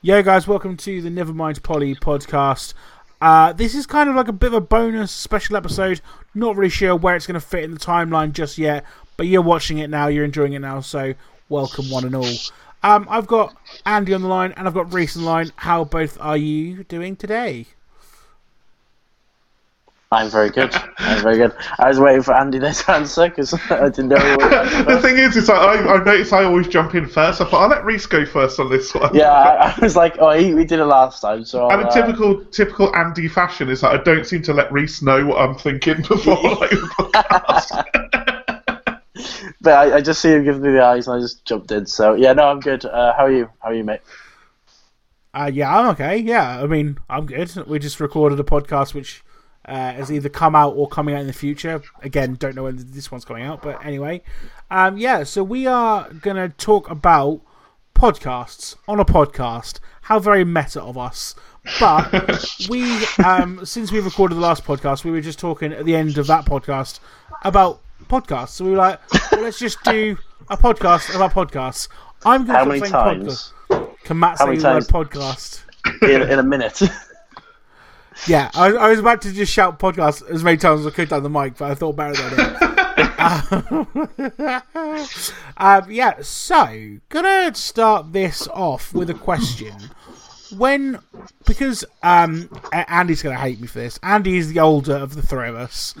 Yo, guys, welcome to the Nevermind Polly podcast. Uh, this is kind of like a bit of a bonus special episode. Not really sure where it's going to fit in the timeline just yet, but you're watching it now, you're enjoying it now, so welcome, one and all. Um, I've got Andy on the line and I've got Rhys on the line. How both are you doing today? I'm very good. I'm very good. I was waiting for Andy to answer because I didn't know. What the thing is, is like, I, I noticed I always jump in first. I thought I'll let Rhys go first on this one. Yeah, I, I was like, oh, he, we did it last time, so. And in uh, typical typical Andy fashion is that I don't seem to let Rhys know what I'm thinking before like, the podcast. but I, I just see him giving me the eyes, and I just jumped in. So yeah, no, I'm good. Uh, how are you? How are you, mate? Uh, yeah, I'm okay. Yeah, I mean, I'm good. We just recorded a podcast which uh, has either come out or coming out in the future. Again, don't know when this one's coming out, but anyway, um, yeah. So we are gonna talk about podcasts on a podcast. How very meta of us. But we, um, since we recorded the last podcast, we were just talking at the end of that podcast about podcasts. So we were like, well, let's just do a podcast about podcasts. I'm going How to many times? podcast. Can Matt How say the word podcast? In, in a minute. Yeah, I, I was about to just shout podcast as many times as I could down the mic, but I thought better than it. um, yeah, so gonna start this off with a question. When, because um, Andy's gonna hate me for this. Andy is the older of the three of us,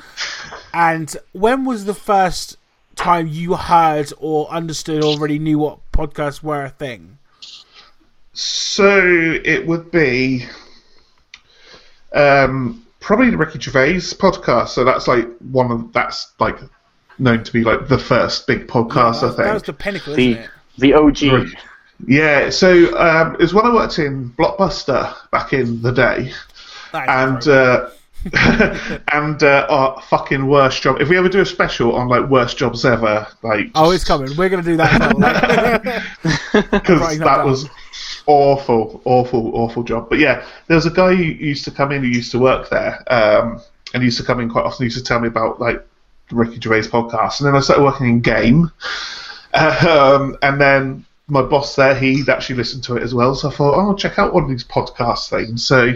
and when was the first time you heard or understood or already knew what podcasts were a thing? so it would be um, probably the Ricky Gervais podcast. So that's like one of that's like known to be like the first big podcast. I think That was think. the pinnacle, the isn't it? the OG. Yeah, so um, it was when I worked in Blockbuster back in the day, and uh, and uh, our fucking worst job. If we ever do a special on like worst jobs ever, like Oh, it's coming. We're going to do that. as well, like- because that that was awful, awful, awful job. But yeah, there was a guy who used to come in who used to work there, um, and he used to come in quite often. He used to tell me about like the Ricky Gervais podcast, and then I started working in game, um, and then my boss there he'd actually listened to it as well. So I thought, oh, I'll check out one of these podcast things. So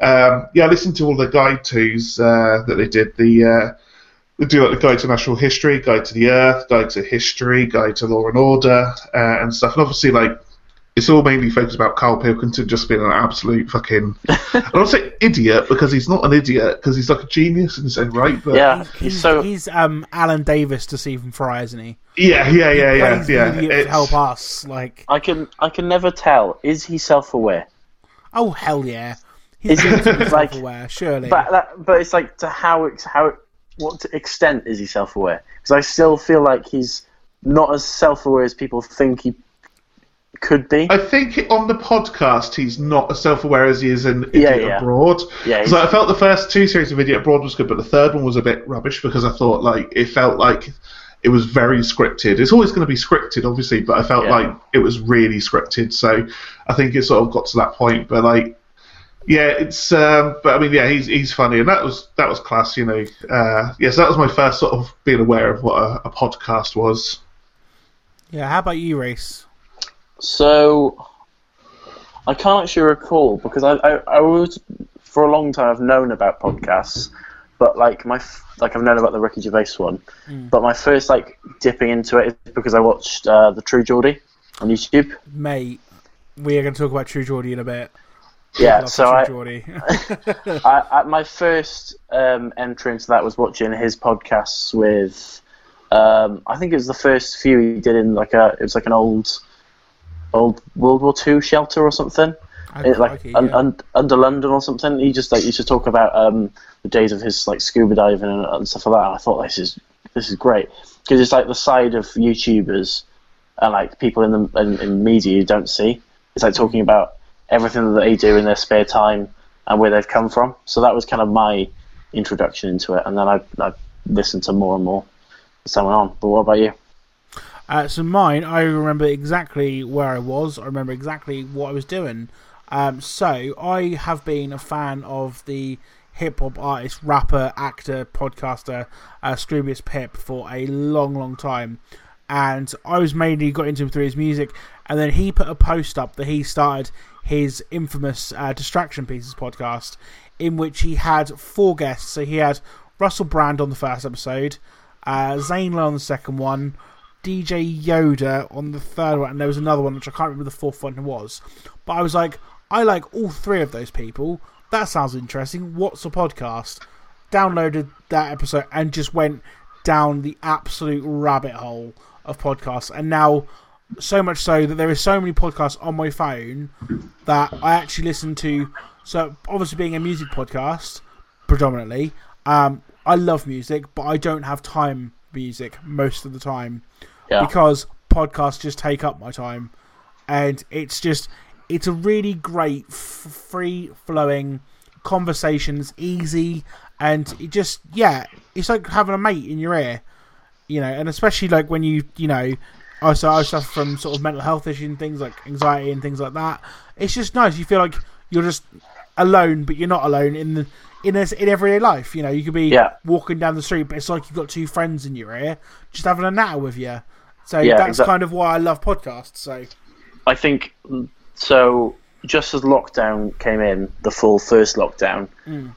um, yeah, I listened to all the guide twos uh, that they did. The uh, do like the Guide to Natural History, Guide to the Earth, Guide to History, Guide to Law and Order, uh, and stuff. And obviously, like it's all mainly focused about Carl Pilkington just being an absolute fucking. I don't say idiot because he's not an idiot because he's like a genius in his own right. But Yeah, He's, he's so he's um Alan Davies to Stephen Fry, isn't he? yeah, yeah, yeah, yeah, Plays the yeah. idiot to help us. Like, I can I can never tell. Is he self-aware? oh hell yeah, he's Is it like- self-aware, surely. But that, but it's like to how ex- how what extent is he self-aware? Because I still feel like he's not as self-aware as people think he could be. I think on the podcast he's not as self-aware as he is in Yeah, Idiot yeah. Abroad. Yeah, so I felt the first two series of Idiot Abroad was good, but the third one was a bit rubbish because I thought like it felt like it was very scripted. It's always going to be scripted, obviously, but I felt Yeah. like it was really scripted. So I think it sort of got to that point. But like, yeah, it's. Um, but I mean, yeah, he's he's funny, and that was that was class, you know. Uh, yes, that was my first sort of being aware of what a, a podcast was. yeah, how about you, Rhys? So I can't actually recall because I, I, I was for a long time I've known about podcasts, but like my like I've known about the Ricky Gervais one, but my first like dipping into it is because I watched uh, the True Geordie on YouTube. Mate, we are going to talk about True Geordie in a bit. Yeah, so I, I, I my first um, entry into that was watching his podcasts with. Um, I think it was the first few he did in like a it was like an old, old World War Two shelter or something. It, like un, yeah. un, under London or something. He just like used to talk about um, the days of his like scuba diving and, and stuff like that. And I thought this is this is great because it's like the side of YouTubers and like people in the in, in media you don't see. It's like talking about everything that they do in their spare time and where they've come from. So that was kind of my introduction into it, and then I, I listened to more and more as went on. But what about you? Uh, so mine, I remember exactly where I was. I remember exactly what I was doing. Um, so I have been a fan of the hip hop artist, rapper, actor, podcaster, uh, Scroobius Pip for a long, long time. And I was mainly got into him through his music. And then he put a post up that he started his infamous uh, Distraction Pieces podcast, in which he had four guests. So he had Russell Brand on the first episode, uh, Zane Lowe on the second one, DJ Yoda on the third one, and there was another one which I can't remember the fourth one was. But I was like, I like all three of those people. That sounds interesting. What's a podcast? Downloaded that episode and just went down the absolute rabbit hole of podcasts. And now, so much so that there are so many podcasts on my phone that I actually listen to. So, obviously, being a music podcast predominantly, um, I love music, but I don't have time music most of the time Yeah. because podcasts just take up my time, and it's just it's a really great, f- free flowing conversations, easy, and it just yeah, it's like having a mate in your ear, you know, and especially like when you you know. I so I suffer from sort of mental health issues and things like anxiety and things like that. It's just nice. You feel like you're just alone, but you're not alone in the in a, in everyday life. You know, you could be Yeah. walking down the street, but it's like you've got two friends in your ear, just having a natter with you. So Yeah, that's kind of why I love podcasts. So I think so. Just as lockdown came in, the full first lockdown,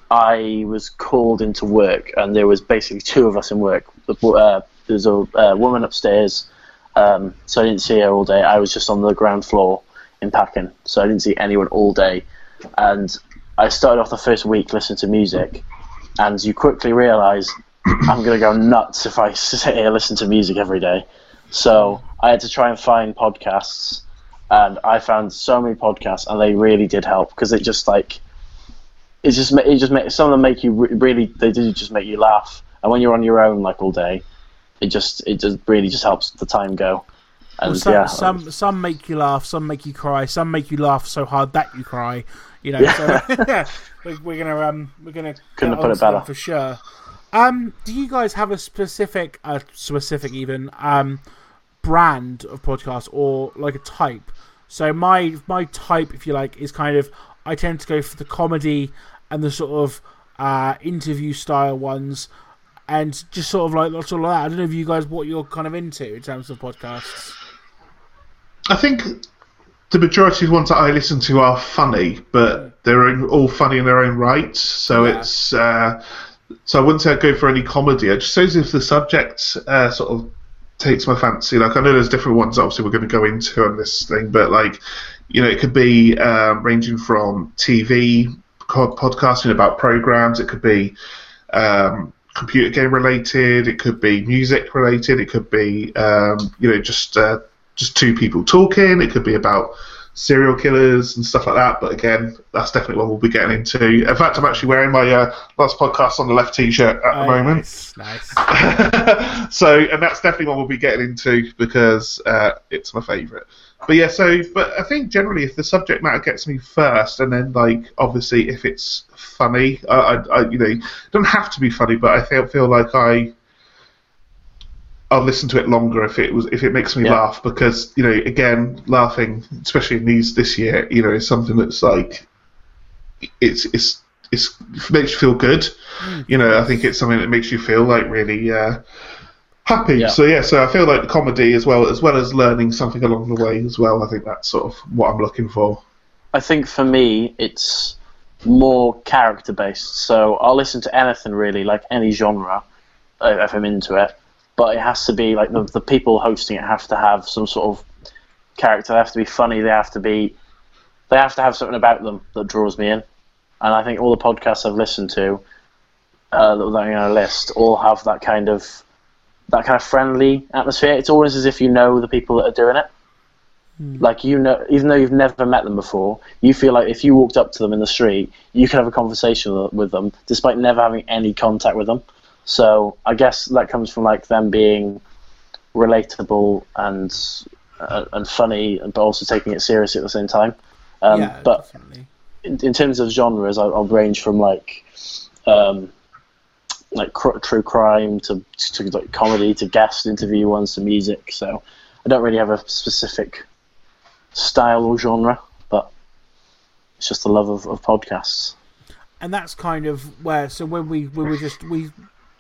I was called into work, and there was basically two of us in work. Uh, there's a uh, woman upstairs, um, so I didn't see her all day. I was just on the ground floor in packing, so I didn't see anyone all day. And I started off the first week listening to music, and you quickly realise I'm going to go nuts if I sit here and listen to music every day. So I had to try and find podcasts, and I found so many podcasts, and they really did help because it just like it just it just make some of them make you re- really they do just make you laugh, and when you're on your own like all day, it just it just really just helps the time go. And Well, some, yeah, some some make you laugh, some make you cry, some make you laugh so hard that you cry. You know, so we're, we're gonna um we're gonna Couldn't have put it better. for sure. Um, do you guys have a specific, uh, specific even um brand of podcast or like a type? So my my type, if you like, is kind of I tend to go for the comedy and the sort of uh interview style ones. And just sort of like lots of that. I don't know if you guys what you're kind of into in terms of podcasts. I think the majority of the ones that I listen to are funny, but they're all funny in their own right. So Yeah. it's uh, so I wouldn't say I'd go for any comedy. I just say if the subject uh, sort of takes my fancy. Like I know there's different ones. Obviously, we're going to go into on this thing, but like you know, it could be um, ranging from TV podcasting about programs. It could be um, computer game related. It could be music related. It could be um, you know just uh, just two people talking. It could be about serial killers and stuff like that. But again, that's definitely one we'll be getting into. In fact, I'm actually wearing my uh, last podcast on the left t-shirt at the Oh, moment. Nice, nice. so, and that's definitely one we'll be getting into because uh, it's my favourite. But yeah, so but I think generally if the subject matter gets me first, and then like obviously if it's funny, I, I, I you know it doesn't have to be funny, but I feel feel like I. I'll listen to it longer if it was if it makes me Yeah. laugh because you know again laughing especially in these this year you know is something that's like it's it's it's it makes you feel good you know I think it's something that makes you feel like really uh, happy. Yeah. So yeah, so I feel like comedy as well, as well as learning something along the way as well. I think that's sort of what I'm looking for. I think for me, it's more character based. So I'll listen to anything really, like any genre, uh, if I'm into it. But it has to be like the, the people hosting it have to have some sort of character. They have to be funny. They have to be. They have to have something about them that draws me in. And I think all the podcasts I've listened to uh, that I'm going to list all have that kind of that kind of friendly atmosphere. It's always as if you know the people that are doing it like you know even though you've never met them before you feel like if you walked up to them in the street you could have a conversation with them despite never having any contact with them so i guess that comes from like them being relatable and uh, and funny but also taking it seriously at the same time um, yeah, but definitely. in, in terms of genres, I'll, I'll range from like, um, like cr- true crime to, to like comedy to guest interview ones to music. So I don't really have a specific style or genre, but it's just the love of, of podcasts. and that's kind of where. So when we we were just we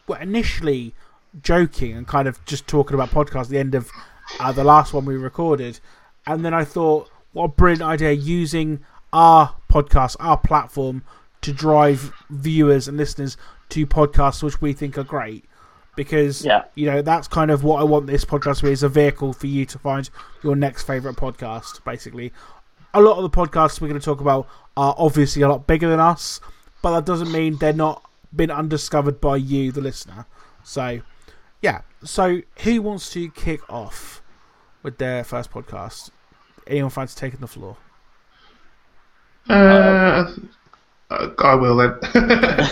were initially joking and kind of just talking about podcasts at the end of uh, the last one we recorded, and then I thought, what a brilliant idea using our podcast, our platform, to drive viewers and listeners to podcasts which we think are great. Because Yeah. you know that's kind of what I want this podcast to be is a vehicle for you to find your next favorite podcast. Basically, a lot of the podcasts we're going to talk about are obviously a lot bigger than us, but that doesn't mean they're not been undiscovered by you, the listener. So, yeah. So, who wants to kick off with their first podcast? Anyone fancy taking the floor? Uh, uh, I will then.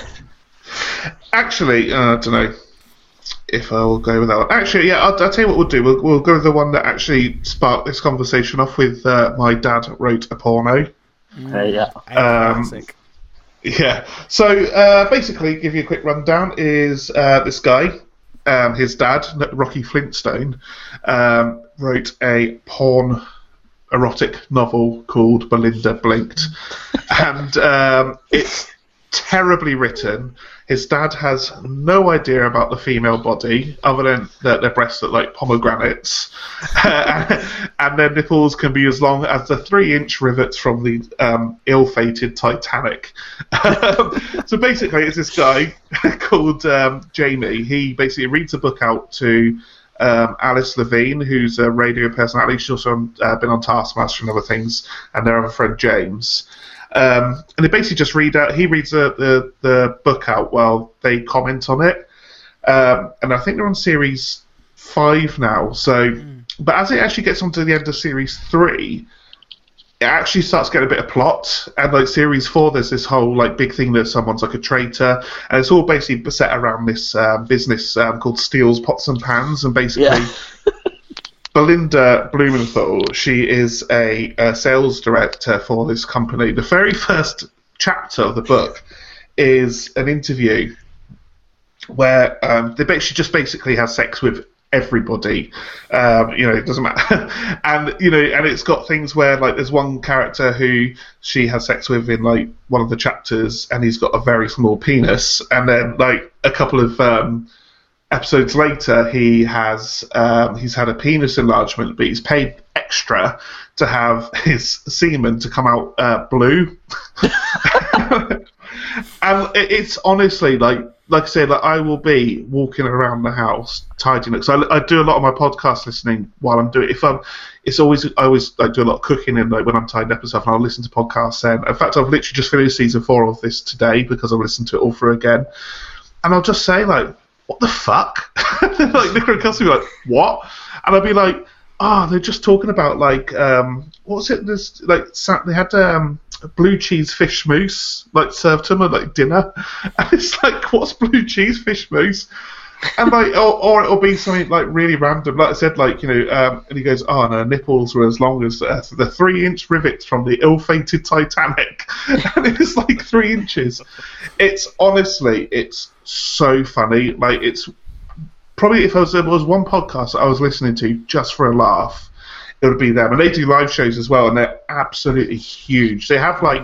Actually, uh, I don't know if I'll go with that one. Actually, yeah, I'll, I'll tell you what we'll do. We'll, we'll go with the one that actually sparked this conversation off with uh, my dad wrote a porno. Uh, yeah. Um, classic. Yeah. So uh, basically, give you a quick rundown. Is uh, this guy, um, his dad, Rocky Flintstone, um, wrote a porn erotic novel called Belinda Blinked, and um, it's terribly written. His dad has no idea about the female body, other than that their breasts look like pomegranates, and their nipples can be as long as the three-inch rivets from the um, ill-fated Titanic. so basically, it's this guy called um, Jamie. He basically reads a book out to um, Alice Levine, who's a radio personality. She's also uh, been on Taskmaster and other things, and their other friend James. Um, and they basically just read out. He reads the, the, the book out while they comment on it. Um, and I think they're on series five now. So, but as it actually gets onto the end of series three, it actually starts getting a bit of plot. And like series four, there's this whole like big thing that someone's like a traitor, and it's all basically set around this um, business um, called Steele's Pots and Pans, and basically. Yeah. Belinda Blumenthal, she is a, a sales director for this company. The very first chapter of the book is an interview where um, she just basically has sex with everybody. Um, you know, it doesn't matter. and you know, and it's got things where like there's one character who she has sex with in like one of the chapters, and he's got a very small penis, and then like a couple of um, episodes later, he has um, he's had a penis enlargement, but he's paid extra to have his semen to come out uh, blue. and it, it's honestly like like I said, like I will be walking around the house tidying it. I, I do a lot of my podcast listening while I'm doing. It. If I'm, it's always I always like do a lot of cooking and like when I'm tidying up and stuff, and I'll listen to podcasts. And in fact, I've literally just finished season four of this today because I've listened to it all through again. And I'll just say like, "What the fuck?" like Nicola Kelsey will be like, "What?" And I'd be like, "Oh, they're just talking about like um, what was it? This like sa- they had um." blue cheese fish mousse like served to them at like dinner and it's like what's blue cheese fish mousse and like or, or it'll be something like really random. Like i said like you know um, and he goes oh no nipples were as long as uh, the three inch rivets from the ill-fated titanic. And it's like three inches. It's honestly it's so funny. Like it's probably if I was, there was one podcast that i was listening to just for a laugh it would be them. And they do live shows as well, and they're absolutely huge. They have like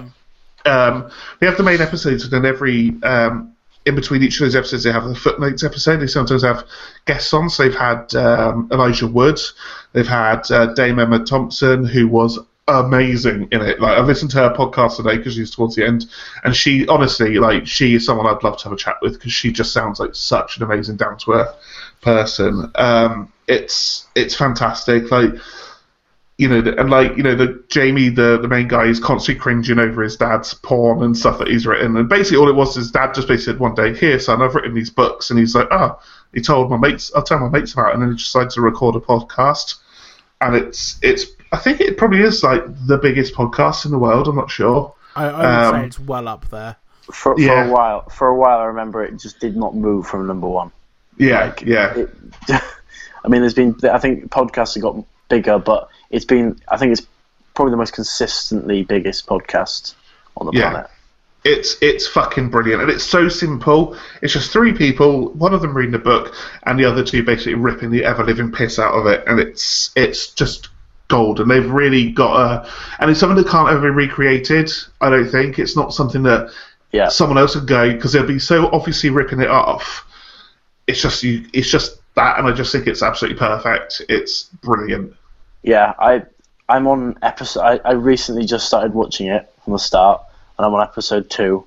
um, they have the main episodes, and then every um, in between each of those episodes, they have a footnotes episode. They sometimes have guests on. So they've had um, Elijah Woods, they've had uh, Dame Emma Thompson, who was amazing in it. Like I've listened to her podcast today because she's towards the end, and she honestly, like, she is someone I'd love to have a chat with because she just sounds like such an amazing, down to earth person. Um, it's it's fantastic. Like you know, the- and like you know, the Jamie, the the main guy, is constantly cringing over his dad's porn and stuff that he's written. And basically, all it was is dad just basically said one day, "Here, son, I've written these books," and he's like, "Oh." He told my mates, "I'll tell my mates about," it. and then he decided to record a podcast. And it's it's I think it probably is like the biggest podcast in the world. I'm not sure. I, I would Um, say it's well up there. For, for Yeah. a while, for a while, I remember it just did not move from number one. Yeah, Like, yeah, It, I mean, there's been. I think podcasts have got bigger, but it's been. I think it's probably the most consistently biggest podcast on the Yeah. planet. it's it's fucking brilliant, and it's so simple. It's just three people, one of them reading a book, and the other two basically ripping the ever living piss out of it, and it's it's just gold. And they've really got a, and it's something that can't ever be recreated. I don't think it's not something that Yeah. someone else would go because they'll be so obviously ripping it off. It's just you. It's just that, and I just think it's absolutely perfect. It's brilliant. Yeah, I I'm on episode. I, I recently just started watching it from the start, and I'm on episode two,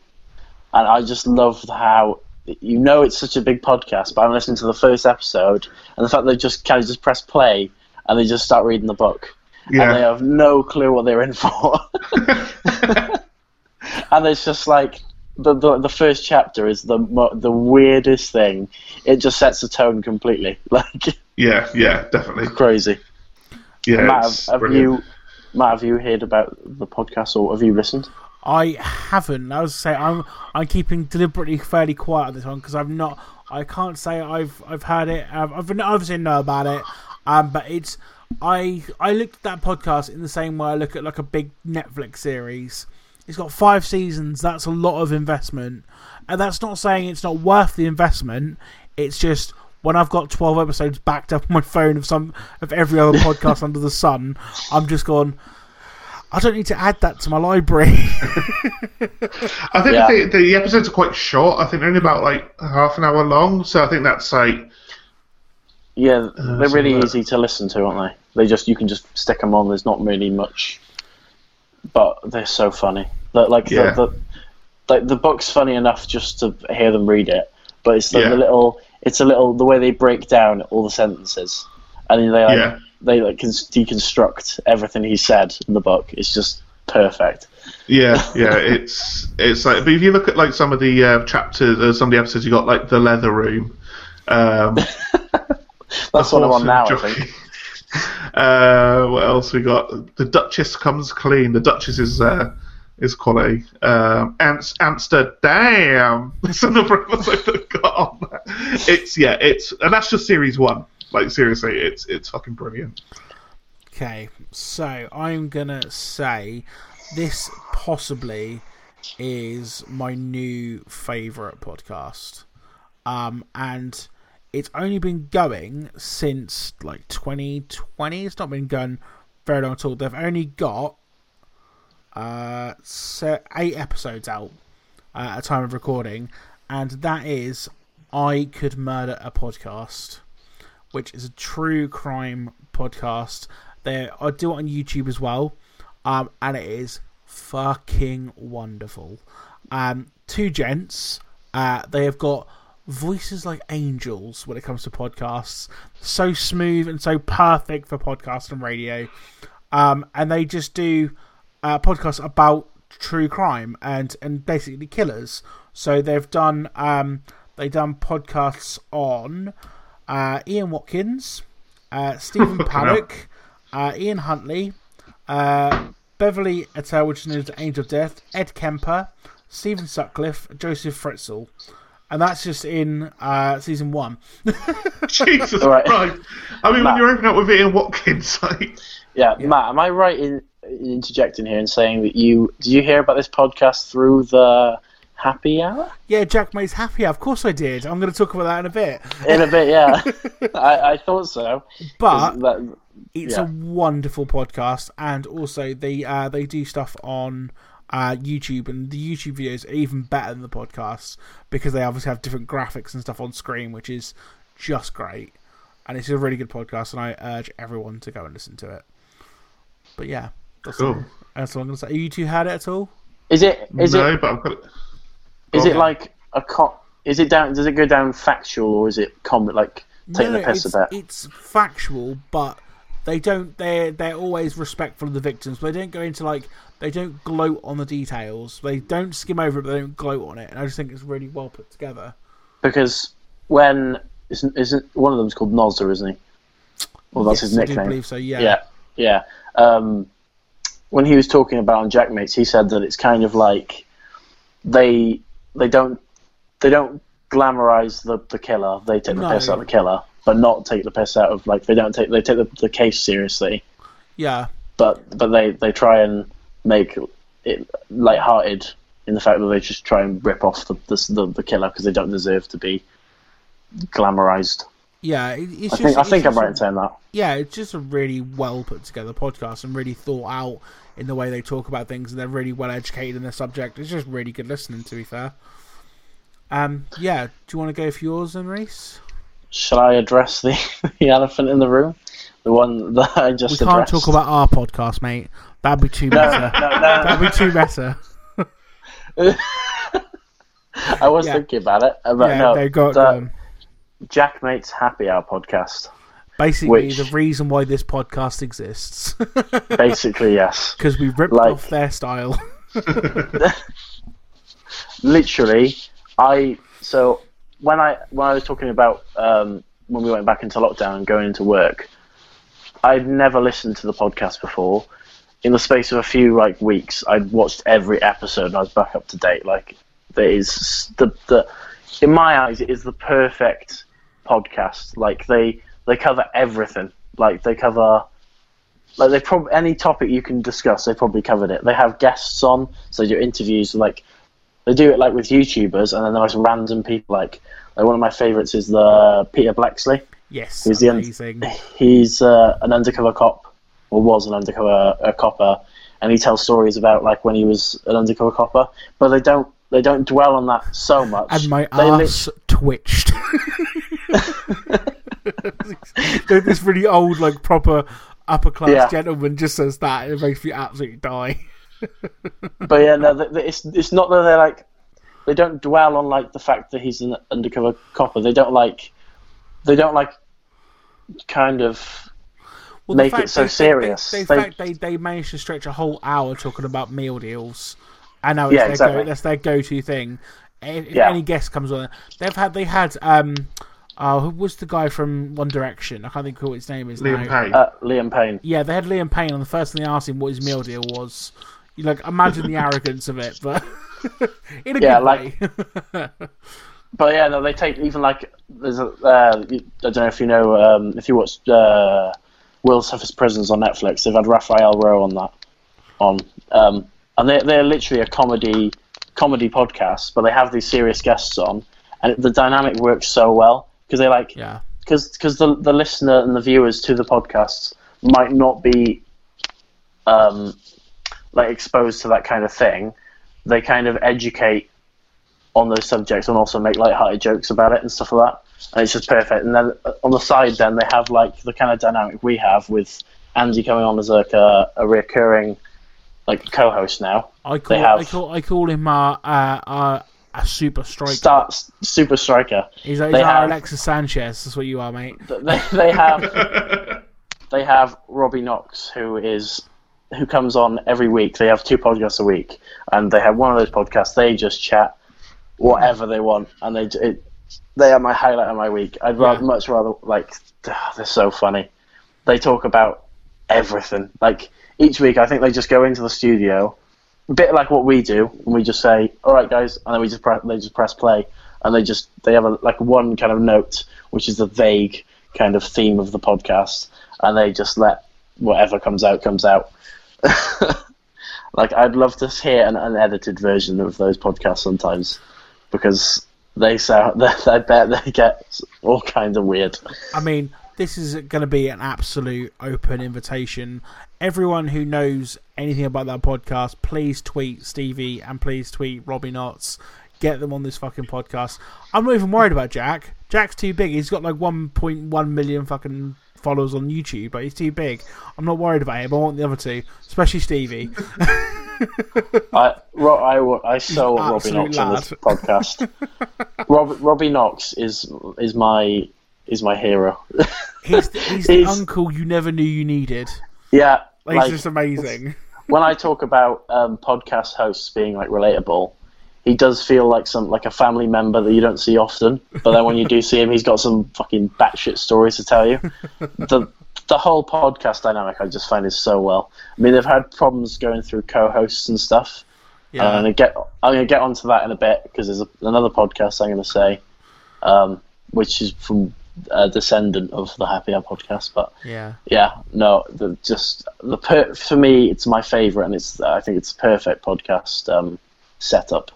and I just love how you know it's such a big podcast, but I'm listening to the first episode, and the fact they just kind of just press play and they just start reading the book, and they have no clue what they're in for, and it's just like. The, the, the first chapter is the the weirdest thing. It just sets the tone completely, like yeah, yeah, definitely. crazy. Yeah, Matt, have, have you, Matt, have you heard about the podcast or have you listened? I haven't. I was say I'm I'm keeping deliberately fairly quiet on this one because I've not. I can't say I've I've heard it. I've, I've obviously know about it. Um, but it's I I looked at that podcast in the same way I look at like a big Netflix series. It's got five seasons. That's a lot of investment, and that's not saying it's not worth the investment. It's just when I've got twelve episodes backed up on my phone of some of every other podcast under the sun, I'm just gone. I don't need to add that to my library. I think Yeah. the, the episodes are quite short. I think they're only about like half an hour long. So I think that's like Yeah, uh, they're so really that- easy to listen to, aren't they? They just you can just stick them on. There's not really much, but they're so funny. Like, like Yeah. the, the like the book's funny enough just to hear them read it, but it's the, Yeah. the little it's a little the way they break down all the sentences, and they like Yeah. they like deconstruct everything he said in the book. It's just perfect. yeah, yeah. It's it's like, but if you look at like some of the uh, chapters, uh, some of the episodes, you got like the leather room. Um, That's what I'm on now. I think. Uh, what else we got? The Duchess comes clean. The Duchess is uh, is quality. Um, Amst- Amsterdam. That's another episode that got on there. It's yeah. It's and that's just series one. Like seriously, it's it's fucking brilliant. Okay, so I'm gonna say this possibly is my new favorite podcast, um, and it's only been going since like 2020. It's not been going very long at all. They've only got uh se- eight episodes out uh, at time of recording, and that is I could murder a podcast which is a true crime podcast. They I do it on YouTube as well, um, and it is fucking wonderful. Um, two gents, uh, they have got voices like angels when it comes to podcasts. So smooth and so perfect for podcast and radio. Um, and they just do uh, podcasts about true crime and and basically killers. So they've done um, they've done podcasts on uh, Ian Watkins, uh, Stephen Paddock, uh, Ian Huntley, uh, Beverley Allitt, which is known as Angel of Death, Ed Kemper, Stephen Sutcliffe, Joseph Fritzl. And that's just in uh, season one. Jesus Right. Christ! I mean, when you're opening up with Ian Watkins, like, Yeah, Matt, am I right in, in interjecting here and saying that you did you hear about this podcast through the happy hour? Yeah, Jack May's happy. Hour. Of course I did. I'm going to talk about that in a bit. In a bit, yeah. I, I thought so. But that- it's Yeah. a wonderful podcast, and also they uh, they do stuff on uh, YouTube, and the YouTube videos are even better than the podcasts because they obviously have different graphics and stuff on screen, which is just great. And it's a really good podcast, and I urge everyone to go and listen to it. But yeah, that's, all, that's all I'm going to say. Have you two had it at all? is it is no, it but I've got it. is Oh. it like a co- is it down does it go down factual or is it comic like taking no, the piss it's, a it's factual, but they don't. They're they're always respectful of the victims. But they don't go into like they don't gloat on the details. They don't skim over it, but they don't gloat on it. And I just think it's really well put together. Because when isn't isn't one of them's called Nozzer, isn't he? Well, that's yes, his I do nickname. believe so. Yeah. Yeah, yeah. Um, when he was talking about on Jackmates, he said that it's kind of like they they don't they don't glamorize the, the killer. They take the No. piss out of the killer, but not take the piss out of like they don't take they take the, the case seriously, Yeah. but but they they try and make it lighthearted in the fact that they just try and rip off the the, the, the killer because they don't deserve to be glamorized. Yeah, it, it's I just. think I it's think I'm right in saying that. yeah, it's just a really well put together podcast and really thought out in the way they talk about things, and they're really well educated in their subject. It's just really good listening, to be fair. Um, yeah, do you want to go for yours, then, Rhys? Shall I address the, the elephant in the room? The one that I just We can't addressed. talk about our podcast, mate. That'd be too No, no, no. That'd be too better. I was Yeah. thinking about it, uh, but yeah, no. they got the um, Jack Mate's Happy Hour podcast. basically which- the reason why this podcast exists Basically, yes. because we ripped Like- off their style. literally, I so when I when I was talking about um, when we went back into lockdown and going into work, I'd never listened to the podcast before. In the space of a few like weeks, I'd watched every episode and I was back up to date. Like there is the the in my eyes, it is the perfect podcast. Like they they cover everything. Like they cover like they probably any topic you can discuss, they probably covered it. They have guests on, so they do interviews. Like they do it like with YouTubers, and then the most random people. Like, like one of my favorites is the Peter Bleksley. yes, the un- amazing. He's uh, an undercover cop, or was an undercover a copper, and he tells stories about like when he was an undercover copper. But they don't they don't dwell on that so much. and my they ass twitched. this really old, like proper upper class Yeah. gentleman just says that, and it makes me absolutely die. but yeah, no, it's it's not that they're like they don't dwell on like the fact that he's an undercover copper. They don't like they don't like kind of Well, Make it so they, serious. They, they, They- they, they managed to stretch a whole hour talking about meal deals. I know it's Yeah, their exactly. go, that's their go-to thing. If, if Yeah. any guest comes on, they've had they had um, oh, who was the guy from One Direction? I can't think of what his name is Liam now. Payne. uh, Liam Payne. Yeah, they had Liam Payne on. The first thing they asked him what his meal deal was. You like imagine the arrogance of it, but in a Yeah, good like- way. But yeah, no, they take even like there's a uh, I don't know if you know um, if you watched uh, World's Toughest Prisons on Netflix. They've had Raphael Rowe on that on, um, and they they're literally a comedy comedy podcast, but they have these serious guests on, and the dynamic works so well because they like yeah, because because the the listener and the viewers to the podcasts might not be um like exposed to that kind of thing. They kind of educate on those subjects and also make light-hearted jokes about it and stuff like that. And it's just perfect. And then uh, on the side then they have like the kind of dynamic we have with Andy coming on as like a, a recurring like co-host now. I call have- I call I call him uh, uh, uh, a super striker. starts super striker He's, he's they have- Alexis Sanchez. That's what you are, mate. they, they have they have Robbie Knox, who is who comes on every week. They have two podcasts a week, and they have one of those podcasts. They just chat whatever they want, and they it, they are my highlight of my week. I'd rather Yeah. much rather like they're so funny. They talk about everything. Like each week, I think they just go into the studio, bit like what we do, and we just say, "All right, guys," and then we just they just press play, and they just they have a like one kind of note, which is the vague kind of theme of the podcast, and they just let whatever comes out comes out. like I'd love to hear an unedited version of those podcasts sometimes, because they sound I bet they get all kinds of weird. I mean, this is going to be an absolute open invitation. Everyone who knows anything about that podcast, please tweet Stevie and please tweet Robbie Knox. Get them on this fucking podcast. I'm not even worried about Jack. Jack's too big. He's got like 1.1 million fucking followers on YouTube, but he's too big. I'm not worried about him. I want the other two, especially Stevie. I, Ro, I, I so want Robbie Knox on this podcast. Rob, Robbie Knox is is my is my hero. He's, he's the He's- uncle you never knew you needed. yeah, Like, like he's just amazing. when I talk about um, podcast hosts being like relatable, he does feel like some like a family member that you don't see often. But then when you do see him, he's got some fucking batshit stories to tell you. the The whole podcast dynamic I just find is so well. I mean, they've had problems going through co-hosts and stuff. Yeah. I'm gonna get I'm gonna get onto that in a bit because there's a, another podcast I'm gonna say, um, which is from a descendant of the Happy Hour podcast. But yeah. yeah, no, the, just the per- for me, it's my favorite, and it's I think it's a perfect podcast um, setup.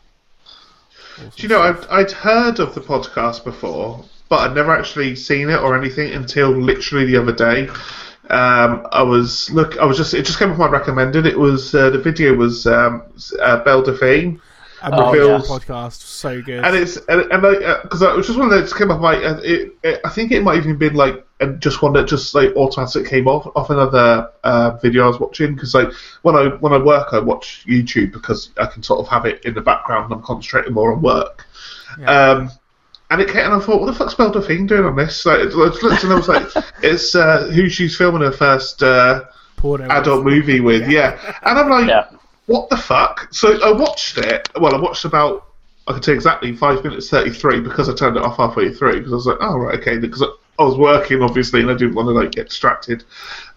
Do you know, I've, I'd heard of the podcast before, but I'd never actually seen it or anything until literally the other day. Um, I was look, I was just it just came up my recommended. It was uh, the video was um, uh, Belle Delphine. And Oh, the yeah. podcast so good. and it's and, and like because it was just one that those came up like uh, it, it, I think it might even been like uh, just one that just like automatically came off off another uh, video I was watching because like when I when I work I watch YouTube because I can sort of have it in the background and I'm concentrating more on work. Yeah. Um, and it came, and I thought, what the fuck's Belle Delphine doing on this? Like, it, it, and I was like, it's uh, who she's filming her first uh, Porno adult with- movie with, yeah. And I'm like, Yeah. What the fuck? So I watched it. Well, I watched about I can tell you exactly five minutes thirty three because I turned it off halfway through because I was like, oh right, okay, because I was working obviously and I didn't want to like get distracted.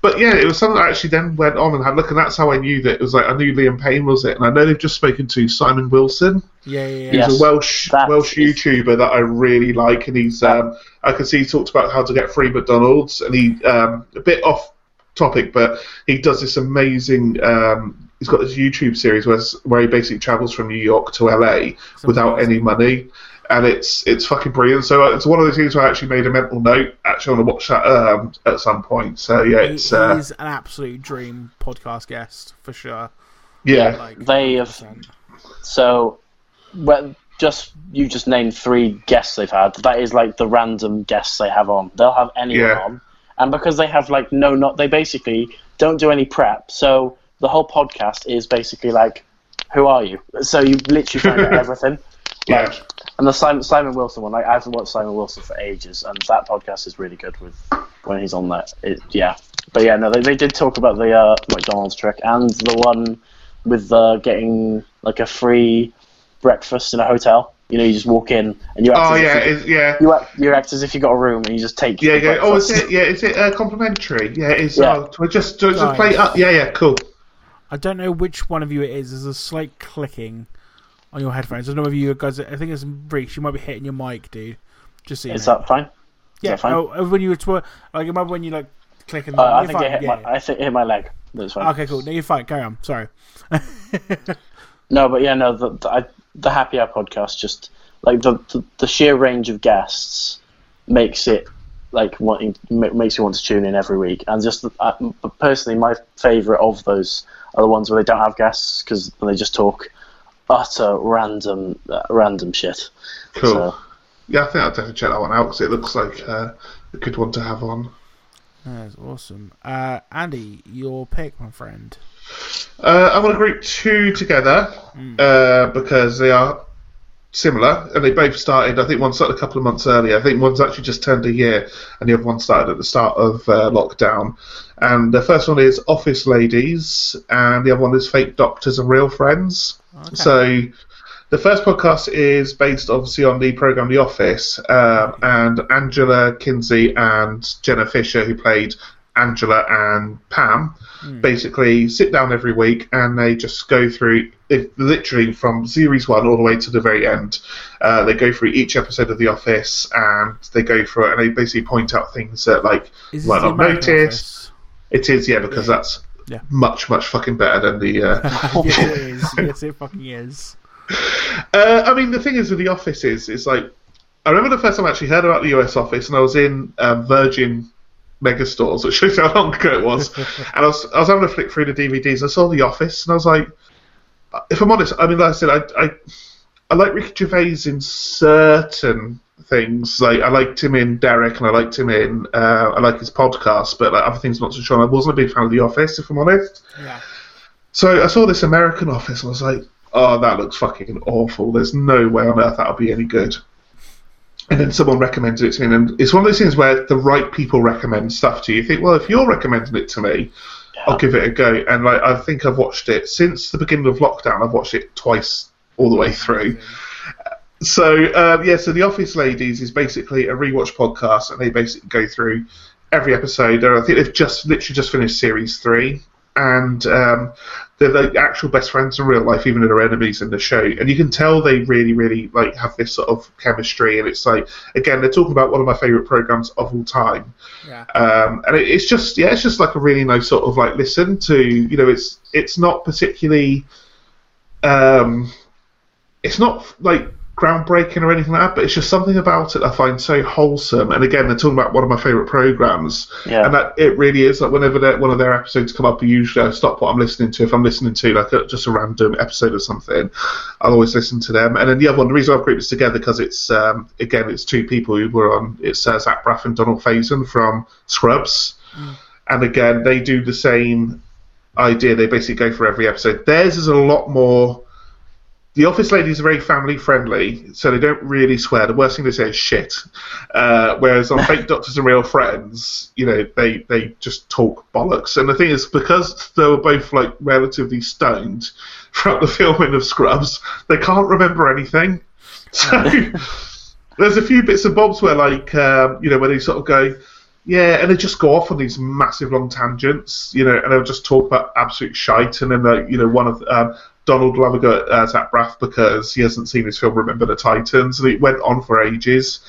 But yeah, it was something that actually then went on and had a look, and that's how I knew that it was like I knew Liam Payne was it, and I know they've just spoken to Simon Wilson. Yeah, yeah, yeah. Yes. He's a Welsh that Welsh is- YouTuber that I really like, and he's um, I can see he talked about how to get free McDonald's, and he um, a bit off topic, but he does this amazing. Um, he's got this YouTube series where where he basically travels from New York to LA without amazing. any money, and it's it's fucking brilliant. So uh, it's one of those things where I actually made a mental note. Actually, want to watch that um, at some point. So yeah, He, it's uh, he's an absolute dream podcast guest for sure. yeah. Like, They have 100%. So, well, just you just named three guests they've had. That is like the random guests they have on. They'll have anyone Yeah. on, and because they have like no, not they basically don't do any prep. So the whole podcast is basically like, who are you? So you literally find out everything. Yeah. And the Simon, Simon Wilson one, like, I haven't watched Simon Wilson for ages, and that podcast is really good with when he's on that. It, yeah, but yeah, no, they, they did talk about the uh, McDonald's trick and the one with uh, getting like a free breakfast in a hotel. You know, you just walk in and you act Oh as yeah, if you, it's, yeah. you, act, you act as if you got a room and you just take Yeah, the yeah. Oh, is it? Yeah, is it uh, complimentary? Yeah, it is. Yeah. Oh, do I just do I just Nice. play it up? Yeah, yeah, cool. I don't know which one of you it is. There's a slight clicking on your headphones. I don't know if you guys. I think it's Reach. You might be hitting your mic, dude. Just so you Is know. that fine? yeah. that fine? Oh, when you were tw- like remember when you like clicking? Uh, I think fine. it hit yeah, my, I think it hit my leg. That's fine. Okay, cool. No, you're fine. Carry on. Sorry. No, but yeah, no, the the, I, the Happy Hour podcast just like the, the the sheer range of guests makes it like wanting makes you want to tune in every week. And just uh, personally, my favorite of those are the ones where they don't have guests because they just talk utter random uh, random shit. Cool. So, Yeah, I think I'll definitely check that one out because it looks like uh, a good one to have on. That's awesome. Uh, Andy, your pick, my friend. Uh, I'm going to group two together uh, because they are similar and they both started. I think one started a couple of months earlier. I think one's actually just turned a year, and the other one started at the start of uh, lockdown. And the first one is Office Ladies, and the other one is Fake Doctors and Real Friends. Okay. So the first podcast is based obviously on the program The Office, um, and Angela Kinsey and Jenna Fischer, who played Angela and Pam, basically sit down every week and they just go through it, literally from series one all the way to the very end. Uh, they go through each episode of The Office and they go through it and they basically point out things that like Is might not notice. It is, yeah, because that's Yeah. much much fucking better than the. Uh, yes, it is. Yes, it fucking is. Uh, I mean, the thing is with the office is, is like, I remember the first time I actually heard about the US office, and I was in um, Virgin Megastores, which shows how long ago it was, and I was, I was having a flick through the DVDs, and I saw the office, and I was like, if I'm honest, I mean, like I said, I, I, I like Ricky Gervais in certain things. Like I liked him in Derek, and I liked him in, uh, I like his podcast, but like other things, I'm not so sure. I wasn't a big fan of the Office, if I'm honest. Yeah. So I saw this American Office, and I was like, "Oh, that looks fucking awful. There's no way on earth that'll be any good." And then someone recommended it to me, and it's one of those things where the right people recommend stuff to you. You think, well, if you're recommending it to me, I'll give it a go. And like, I think I've watched it since the beginning of lockdown. I've watched it twice all the way through. So um, yeah, so the Office Ladies is basically a rewatch podcast, and they basically go through every episode. And I think they've just literally just finished series three, and um, they're the actual best friends in real life, even though they're enemies in the show. And you can tell they really, really like have this sort of chemistry. And it's like again, they're talking about one of my favorite programs of all time. Yeah. Um, and it, it's just yeah, it's just like a really nice sort of like listen to. You know, it's it's not particularly. Um, it's not like groundbreaking or anything like that, but it's just something about it I find so wholesome. And again, they're talking about one of my favourite programs, Yeah. and that it really is like whenever one of their episodes come up, i usually I stop what I'm listening to. If I'm listening to like a, just a random episode or something, I'll always listen to them. And then the other one, the reason I've grouped this together because it's um, again it's two people who were on. It's uh, Zach Braff and Donald Faison from Scrubs, and again they do the same idea. They basically go for every episode. Theirs is a lot more. The office ladies are very family friendly, so they don't really swear. The worst thing they say is shit. Uh, whereas on Fake Doctors and Real Friends, you know, they, they just talk bollocks. And the thing is, because they were both like relatively stoned throughout the filming of Scrubs, they can't remember anything. So there's a few bits and bobs where, like, um, you know, where they sort of go, yeah, and they just go off on these massive long tangents, you know, and they'll just talk about absolute shite. And then, like, you know, one of um, Donald will have a go at uh, Zach Braff because he hasn't seen his film Remember the Titans, and it went on for ages.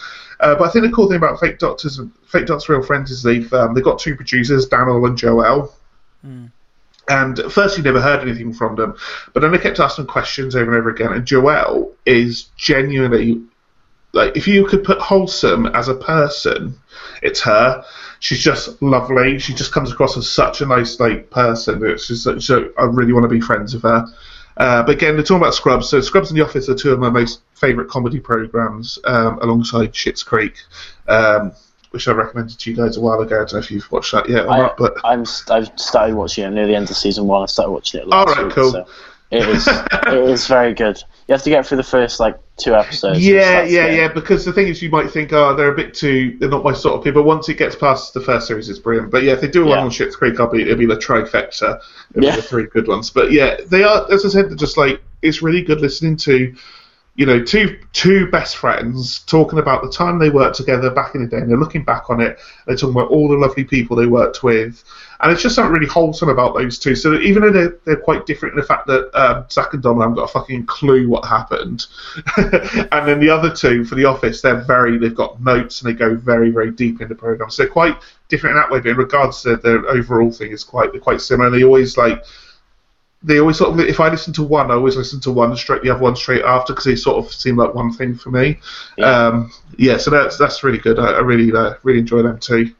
Uh, but I think the cool thing about Fake Doctors and Fake Doctors Real Friends is they've um, they've got two producers, Daniel and Joelle. And at first, you never heard anything from them, but then they kept asking questions over and over again. And Joelle is genuinely like if you could put wholesome as a person, it's her. She's just lovely. She just comes across as such a nice like person. It's just so I really want to be friends with her. Uh, but again, they're talking about Scrubs. So Scrubs and The Office are two of my most favourite comedy programs, um, alongside Schitt's Creek, um, which I recommended to you guys a while ago. I don't know if you've watched that yet or I, not, but I'm I've started watching it near the end of season one. I started watching it last Alright, week. cool. So it is it is very good. You have to get through the first like two episodes. Yeah, yeah, yeah. Because the thing is, you might think, oh, they're a bit too, they're not my sort of people. Once it gets past the first series, it's brilliant. But yeah, if they do one Yeah. on Schitt's Creek, I'll be, it'll be the trifecta. It'll Yeah. be the three good ones. But yeah, they are, as I said, they're just like, it's really good listening to, you know, two two best friends talking about the time they worked together back in the day, and they're looking back on it. They're talking about all the lovely people they worked with, and it's just something really wholesome about those two. So even though they're, they're quite different in the fact that um, Zach and Donald haven't got a fucking clue what happened, and then the other two for The Office, they're very they've got notes and they go very very deep into programs. So they're quite different in that way, but in regards to their overall thing, it's quite they're quite similar. They always like they always sort of if I listen to one, I always listen to one straight the other one straight after because they sort of seem like one thing for me. Yeah. Um, yeah, so that's that's really good. I, I really uh, really enjoy them too.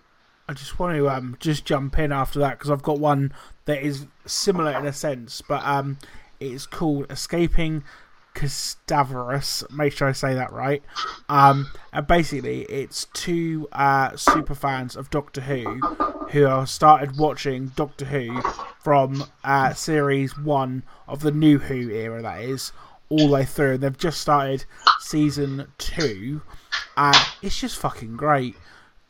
I just want to um, just jump in after that because I've got one that is similar in a sense, but um, it's called Escaping Castaverus. Make sure I say that right. Um, and basically, it's two uh, super fans of Doctor Who who started watching Doctor Who from uh, series one of the new Who era, that is, all the way through. And they've just started season two, and it's just fucking great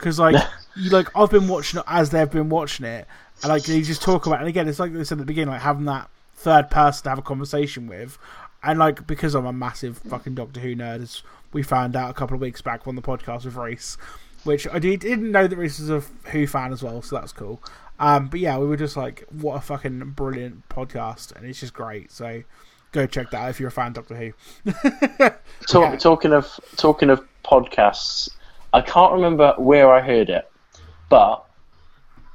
because like you like I've been watching it as they've been watching it, and like they just talk about. And again, it's like they said at the beginning, like having that third person to have a conversation with, and like because I'm a massive fucking Doctor Who nerd, as we found out a couple of weeks back on the podcast with Rhys, which I did, didn't know that Rhys was a Who fan as well, so that's cool. Um, but yeah, we were just like, what a fucking brilliant podcast, and it's just great. So go check that out if you're a fan of Doctor Who. Talk, Yeah. Talking of talking of podcasts, I can't remember where I heard it, but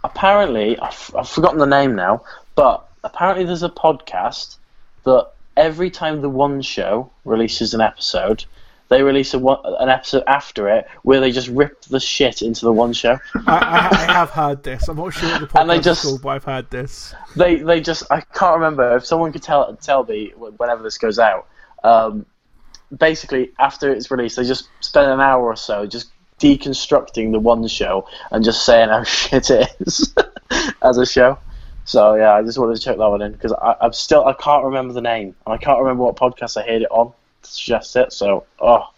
apparently I've, I've forgotten the name now. But apparently there's a podcast that every time the One Show releases an episode, they release a one, an episode after it where they just rip the shit into the One Show. I, I, I have heard this. I'm not sure what the podcast And they just- is called, but I've heard this. they they just I can't remember if someone could tell tell me whenever this goes out. Um, basically, after it's released, they just spend an hour or so just deconstructing the one show and just saying how shit it is as a show. So yeah, I just wanted to check that one in because I'm still I can't remember the name and I can't remember what podcast I heard it on to suggest it. So oh,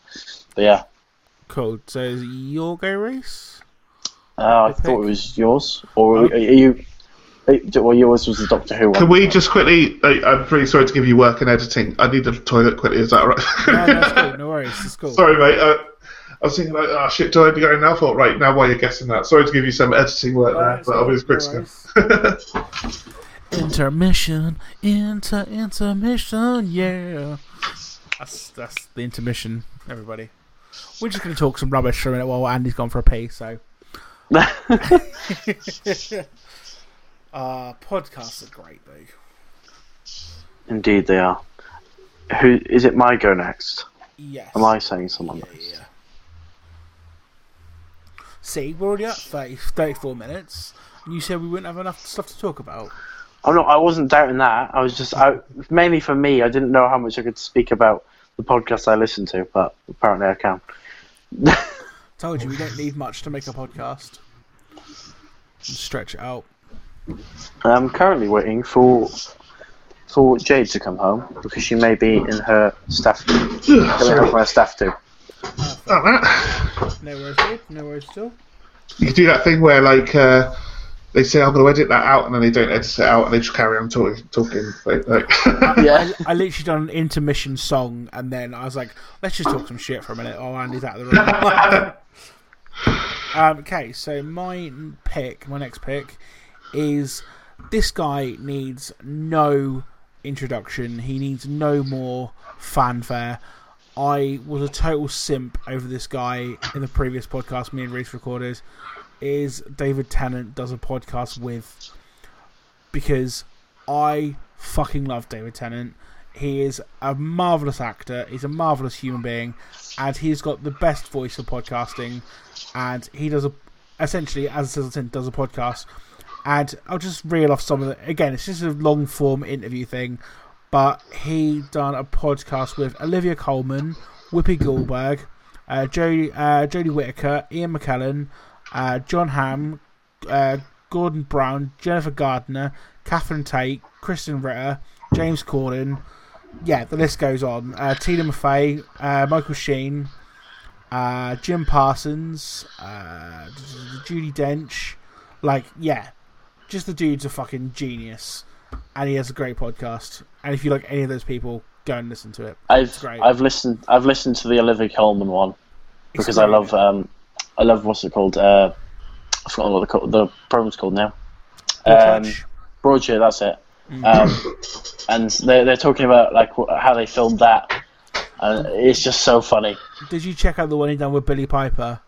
but yeah, Cool. So is it your go race? uh, I Good thought it was yours or are you? Well, yours was the Doctor Who one. Can we just quickly? I, I'm really sorry to give you work and editing. I need the toilet quickly. Is that all No, right? that's cool. No worries. It's cool. sorry, mate. Uh, I was thinking, like, oh shit, do I be going now? I thought, right now, while you're guessing that, sorry to give you some editing work there, it's but I'll be as quick No as I Intermission. Inter intermission. Yeah. That's that's the intermission. Everybody. We're just going to talk some rubbish for a minute while Andy's gone for a pee. So. uh, podcasts are great, though. Indeed, they are. Who is it? My go next. Yes. Am I saying someone Yeah, else? yeah. See, we're already at 30, 34 minutes. and You said we wouldn't have enough stuff to talk about. Oh no, I wasn't doubting that. I was just I, mainly for me. I didn't know how much I could speak about the podcast I listen to, but apparently I can. Told you we don't need much to make a podcast. Stretch it out. I'm currently waiting for for Jade to come home because she may be in her staff. coming home from her staff too. About that. No worries, dude. No worries at all. You can do that thing where like uh, they say I'm going to edit that out, and then they don't edit it out, and they just carry on talking. talking like, like Yeah. I literally done an intermission song, and then I was like, let's just talk some shit for a minute. Oh, Andy's out of the room. um, okay, so my pick, my next pick, is this guy needs no introduction. He needs no more fanfare. I was a total simp over this guy in the previous podcast me and Rhys recorded. Is David Tennant does a podcast with because I fucking love David Tennant. He is a marvelous actor. He's a marvelous human being, and he's got the best voice for podcasting. And he does a essentially, as it says, does a podcast. And I'll just reel off some of it. Again, it's just a long form interview thing, but he done a podcast with Olivia Colman, Whoopi Goldberg, uh, Jodie uh, Jodie Whittaker, Ian McKellen, uh, Jon Hamm, uh, Gordon Brown, Jennifer Gardner, Catherine Tate, Krysten Ritter, James Corden. Yeah, the list goes on. Uh, Tina Fey, uh, Michael Sheen, uh, Jim Parsons, uh, Judi Dench. Like, yeah, just the dude's a fucking genius, and he has a great podcast. And if you like any of those people, go and listen to it. I've great. I've listened I've listened to the Olivia Colman one It's because I love um I love what's it called uh I forgot what the the program's called now. Um, Broadchurch. That's it. Mm. Um, and they're they're talking about like how they filmed that, and it's just so funny. Did you check out the one he done with Billie Piper?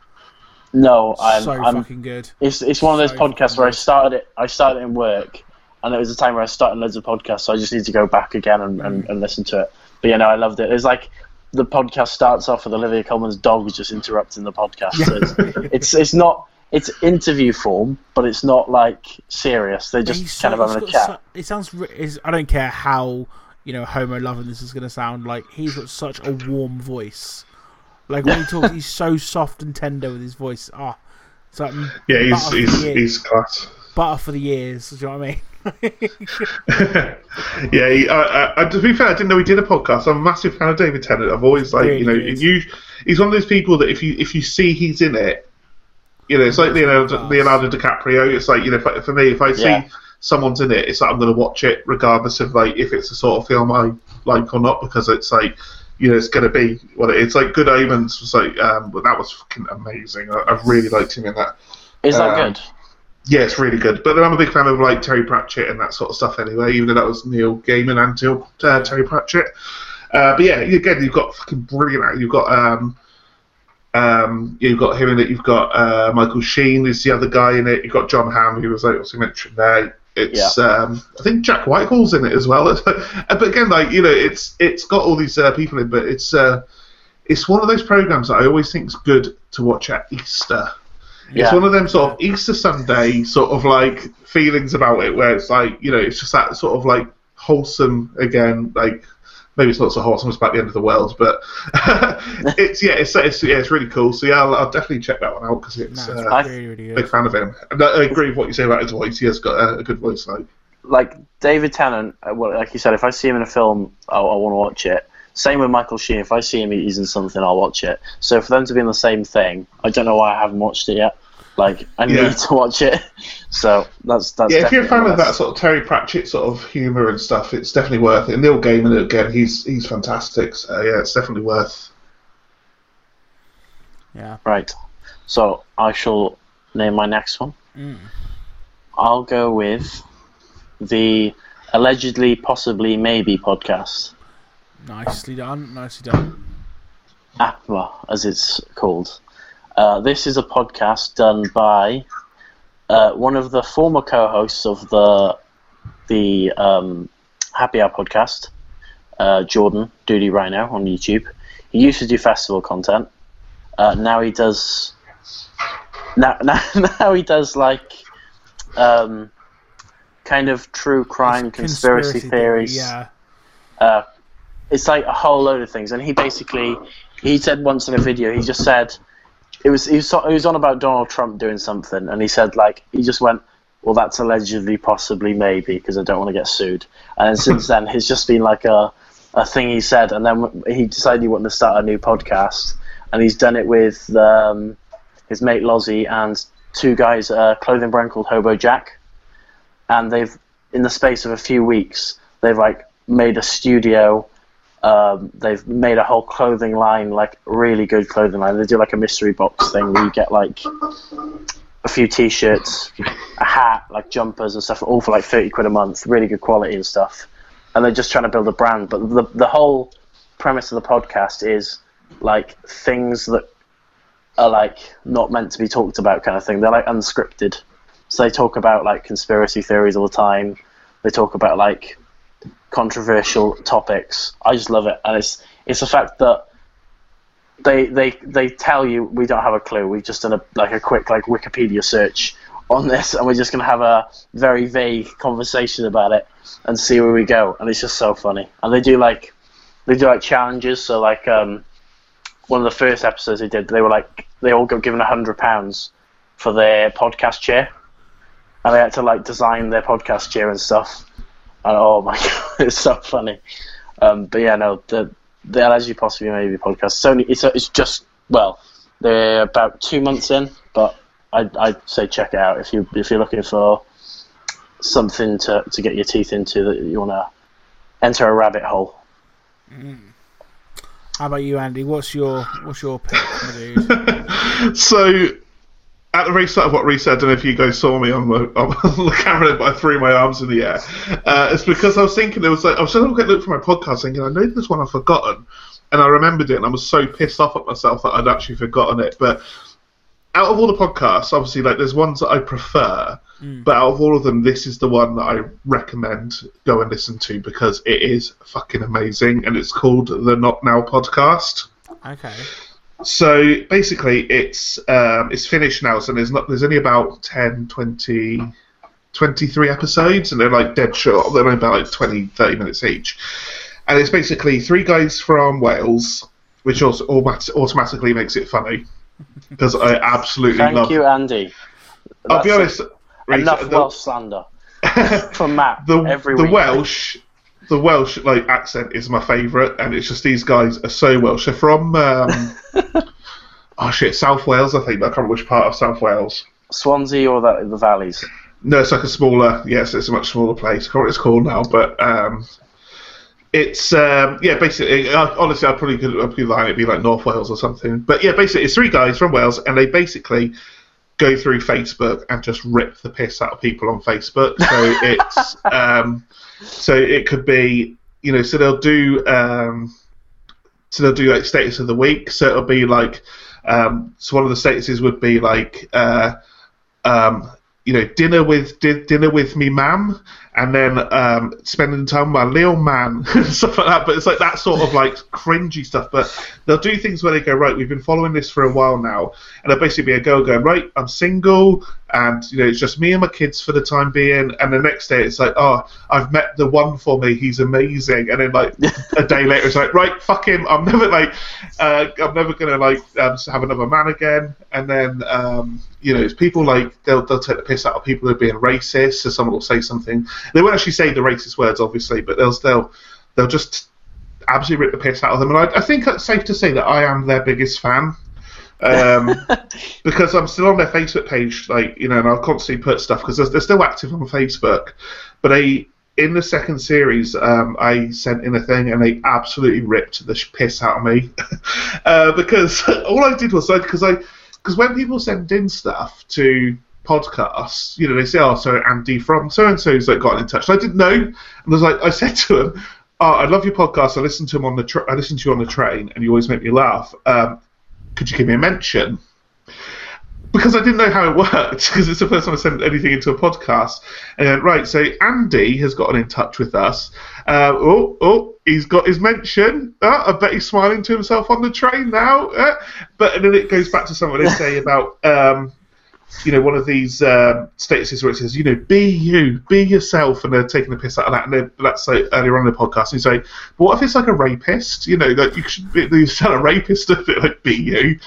No, I'm, so I'm fucking good. It's it's one of those So podcasts where I started it. I started it in work, and it was a time where I started loads of podcasts. So I just need to go back again and, and, and listen to it. But yeah, no, I loved it. It's like the podcast starts off with Olivia Colman's dog just interrupting the podcast. So it's, it's it's not it's interview form, but it's not like serious. They're just He's kind so- of having a he's chat. su- it sounds. re- Is I don't care how you know homo loving this is going to sound. Like he's got such a warm voice. Like when he talks, he's so soft and tender with his voice. Ah, it's like yeah, he's he's, he's class. butter for the ears. Do you know what I mean? yeah, he, I, I, I- to be fair, I didn't know he did a podcast. I'm a massive fan of David Tennant. I've always like, Really you know, you, he's one of those people that if you if you see he's in it, you know, it's like Leonardo, Class. Leonardo DiCaprio. It's like you know, for, for me, if I see Yeah. someone's in it, it's like I'm going to watch it regardless of like if it's the sort of film I like or not because it's like. You know, it's going to be what it, it's like. Good Omens was like, um, but that was fucking amazing. I, I really liked him in that. Is that um, good? Yeah, it's really good. But then I'm a big fan of like Terry Pratchett and that sort of stuff anyway, even though that was Neil Gaiman and Neil, uh, Terry Pratchett. Uh, but yeah, again, you've got fucking brilliant. You've got um, um, you've got him in it. You've got uh, Michael Sheen is the other guy in it. You've got Jon Hamm, who was like also mentioned there. It's um, I think Jack Whitehall's in it as well. Uh, but again, like you know, it's it's got all these uh, people in, but it's uh, it's one of those programs that I always think is good to watch at Easter. It's one of them sort of Easter Sunday sort of like feelings about it, where it's like you know, it's just that sort of like wholesome again. Like maybe it's not so wholesome; it's about the end of the world, but it's yeah, it's, it's yeah, it's really cool. So yeah, I'll, I'll definitely check that one out because it's No, it's uh, really, really big good. fan of him. And I I agree with what you say about his voice. He has got a, a good voice. Like like David Tennant, uh, well, like you said, if I see him in a film, I, I want to watch it. Same with Michael Sheen. If I see him, he's in something, I'll watch it. So for them to be in the same thing, I don't know why I haven't watched it yet. Like I Yeah. need to watch it. So that's that's. yeah, if you're a fan of that sort of Terry Pratchett sort of humour and stuff, it's definitely worth it. In the old game and Neil Gaiman again, he's he's fantastic. So yeah, it's definitely worth. Yeah. Right. So I shall name my next one. Mm. I'll go with the allegedly, possibly, maybe podcast. Nicely done. Nicely done. APMA, as it's called. Uh, this is a podcast done by uh, one of the former co-hosts of the the um, Happy Hour podcast, uh, Jordan Duty Rhino on YouTube. He used to do festival content. Uh, now he does. Now, now, now he does like, um, kind of true crime conspiracy, theories. Yeah. Uh, it's like a whole load of things, and he basically he said once in a video he just said it was he was, he was on about Donald Trump doing something, and he said like he just went, well, that's allegedly, possibly, maybe, because I don't want to get sued. And since then, it's just been like a a thing he said, and then he decided he wanted to start a new podcast, and he's done it with um, his mate Lozzie and two guys, at a clothing brand called Hobo Jack, and they've in the space of a few weeks, they've like made a studio. Um, they've made a whole clothing line, like really good clothing line. They do like a mystery box thing where you get like a few t-shirts, a hat, like jumpers and stuff, all for like thirty quid a month. Really good quality and stuff. And they're just trying to build a brand. But the the whole premise of the podcast is like things that are like not meant to be talked about, kind of thing. They're like unscripted. So they talk about like conspiracy theories all the time. They talk about like controversial topics. I just love it, and it's it's the fact that they they they tell you we don't have a clue. We've just done a like a quick like Wikipedia search on this, and we're just gonna have a very vague conversation about it and see where we go. And it's just so funny. And they do like they do like challenges. So like um, one of the first episodes they did, they were like they all got given a hundred pounds for their podcast chair, and they had to like design their podcast chair and stuff. And oh my god, it's so funny. Um, but yeah, no, the the As You Possibly Maybe podcast. It's only it's it's just well, they're about two months in, but I'd I'd say check it out if you if you're looking for something to to get your teeth into that you want to enter a rabbit hole. How about you, Andy? What's your what's your pick. So, at the very start of what Rhys said, I don't know if you guys saw me on the, on the camera, but I threw my arms in the air. Uh, it's because I was thinking, there was like, I was trying to look for my podcast thinking, I know this one I've forgotten. And I remembered it, and I was so pissed off at myself that I'd actually forgotten it. But out of all the podcasts, obviously, like there's ones that I prefer, but out of all of them, this is the one that I recommend go and listen to because it is fucking amazing, and it's called the Not Now Podcast. Okay. So basically, it's um, it's finished now. So there's not there's only about 10, 20, 23 episodes, and they're like dead short. They're only about like 20, 30 minutes each. And it's basically three guys from Wales, which also automatically makes it funny because I absolutely Thank love. you, Andy. I'll be honest. Enough the- Welsh slander from Matt the the. Welsh the Welsh like accent is my favourite, and it's just these guys are so Welsh. They're from um, oh shit, South Wales, I think. I can't remember which part of South Wales. Swansea or the, the valleys. No, it's like a smaller. Yes, it's a much smaller place. I can't remember what it's called now, but um, it's um, yeah. Basically, uh, honestly, I probably could I'd be lying. It'd be like North Wales or something. But yeah, basically, it's three guys from Wales, and they basically go through Facebook and just rip the piss out of people on Facebook. So it's um, so it could be you know so they'll do um, so they'll do like status of the week. So it'll be like um, so one of the statuses would be like. Uh, um, you know, dinner with di- dinner with me, ma'am, and then um, spending time with my little man and stuff like that. But it's like that sort of like cringy stuff. But they'll do things where they go, right, we've been following this for a while now, and it'll basically be a girl going, right, I'm single, and you know, it's just me and my kids for the time being. And the next day, it's like, oh, I've met the one for me, he's amazing. And then like a day later, it's like, right, fuck him, I'm never like, uh, I'm never gonna like um, have another man again. And then um, you know, it's people like they'll they'll take the piss out of people who are being racist. So someone will say something. They won't actually say the racist words, obviously, but they'll they'll they'll just absolutely rip the piss out of them. And I, I think it's safe to say that I am their biggest fan. Um, because I'm still on their Facebook page, like you know, and I'll constantly put stuff because they're, they're still active on Facebook. But they, in the second series, um, I sent in a thing and they absolutely ripped the sh- piss out of me uh, because all I did was because I because when people send in stuff to podcasts, you know, they say, "Oh, so Andy from so and so's like got in touch." I didn't know, and I was like, I said to him, "Oh, I love your podcast. I listen to them on the tra- I listen to you on the train, and you always make me laugh. Um, could you give me a mention?" because I didn't know how it worked because it's the first time I sent anything into a podcast. And then, right, so Andy has gotten in touch with us. Uh, oh, oh, he's got his mention. Uh, I bet he's smiling to himself on the train now. Uh, but and then it goes back to something they say about um, you know, one of these um, statuses where it says, you know, be you, be yourself, and they're taking the piss out of that. And that's like earlier on in the podcast. And you say, but what if it's like a rapist? You know, like you should be, you tell a rapist to like be you.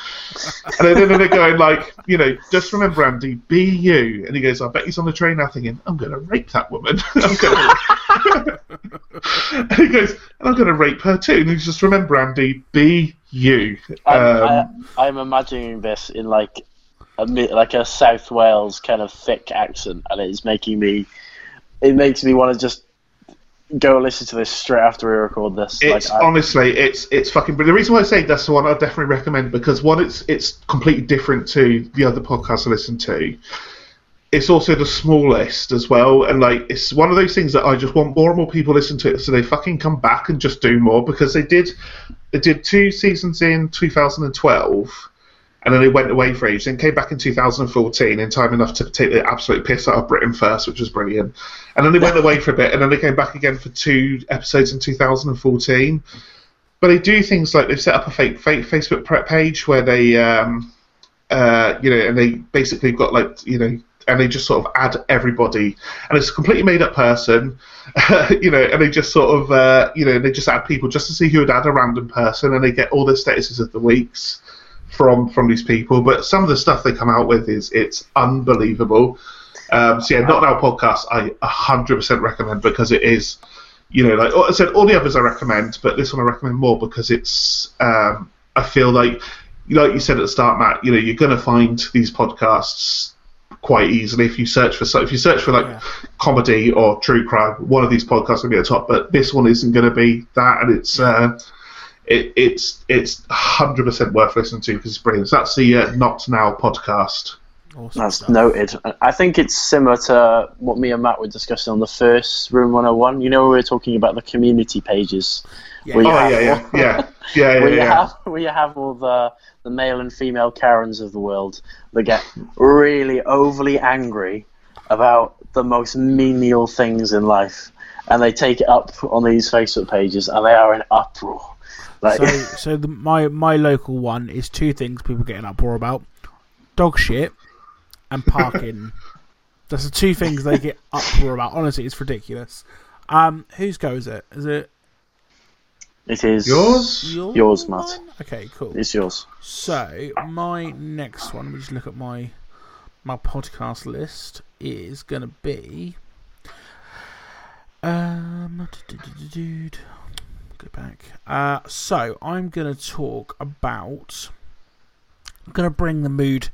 And then, they're going like, you know, just remember, Andy, be you. And he goes, I bet he's on the train now thinking, I'm going to rape that woman. I'm gonna... and he goes, and I'm going to rape her too. And he's just remember, Andy, be you. Um, I, I'm imagining this in like a, like a South Wales kind of thick accent, and it's making me. It makes me want to just go listen to this straight after we record this. It's like, honestly, it's it's fucking. But the reason why I say that's the one I definitely recommend because one, it's it's completely different to the other podcasts I listen to. It's also the smallest as well, and like it's one of those things that I just want more and more people listen to it, so they fucking come back and just do more because they did. They did two seasons in 2012 and then they went away for ages, and came back in 2014 in time enough to take the absolute piss out of Britain first, which was brilliant. And then they went away for a bit, and then they came back again for two episodes in 2014. But they do things like they've set up a fake, fake Facebook page where they, um, uh, you know, and they basically got like, you know, and they just sort of add everybody, and it's a completely made up person, you know, and they just sort of, uh, you know, they just add people just to see who would add a random person, and they get all the statuses of the weeks from from these people, but some of the stuff they come out with is it's unbelievable. Um, so yeah, not now podcast I 100% recommend because it is, you know, like I said, all the others I recommend, but this one I recommend more because it's. Um, I feel like, like you said at the start, Matt, you know, you're going to find these podcasts quite easily if you search for so if you search for like yeah. comedy or true crime. One of these podcasts will be at the top, but this one isn't going to be that, and it's. Uh, it, it's it's hundred percent worth listening to because it's brilliant. So that's the uh, Not Now podcast. Awesome that's stuff. noted. I think it's similar to what me and Matt were discussing on the first Room 101. You know, we were talking about the community pages. Yeah. Oh, yeah, yeah, yeah, yeah, yeah, where yeah, you have where you have all the the male and female Karens of the world that get really overly angry about the most menial things in life, and they take it up on these Facebook pages, and they are in uproar. Like, so, so the, my my local one is two things people get an uproar about: dog shit and parking. That's the two things they get uproar about. Honestly, it's ridiculous. Um, whose go is it? Is it? It is yours. Yours, yours Matt. Okay, cool. It's yours. So my next one, we just look at my my podcast list, is gonna be um. Dude, go back. Uh, so I'm going to talk about. I'm going to bring the mood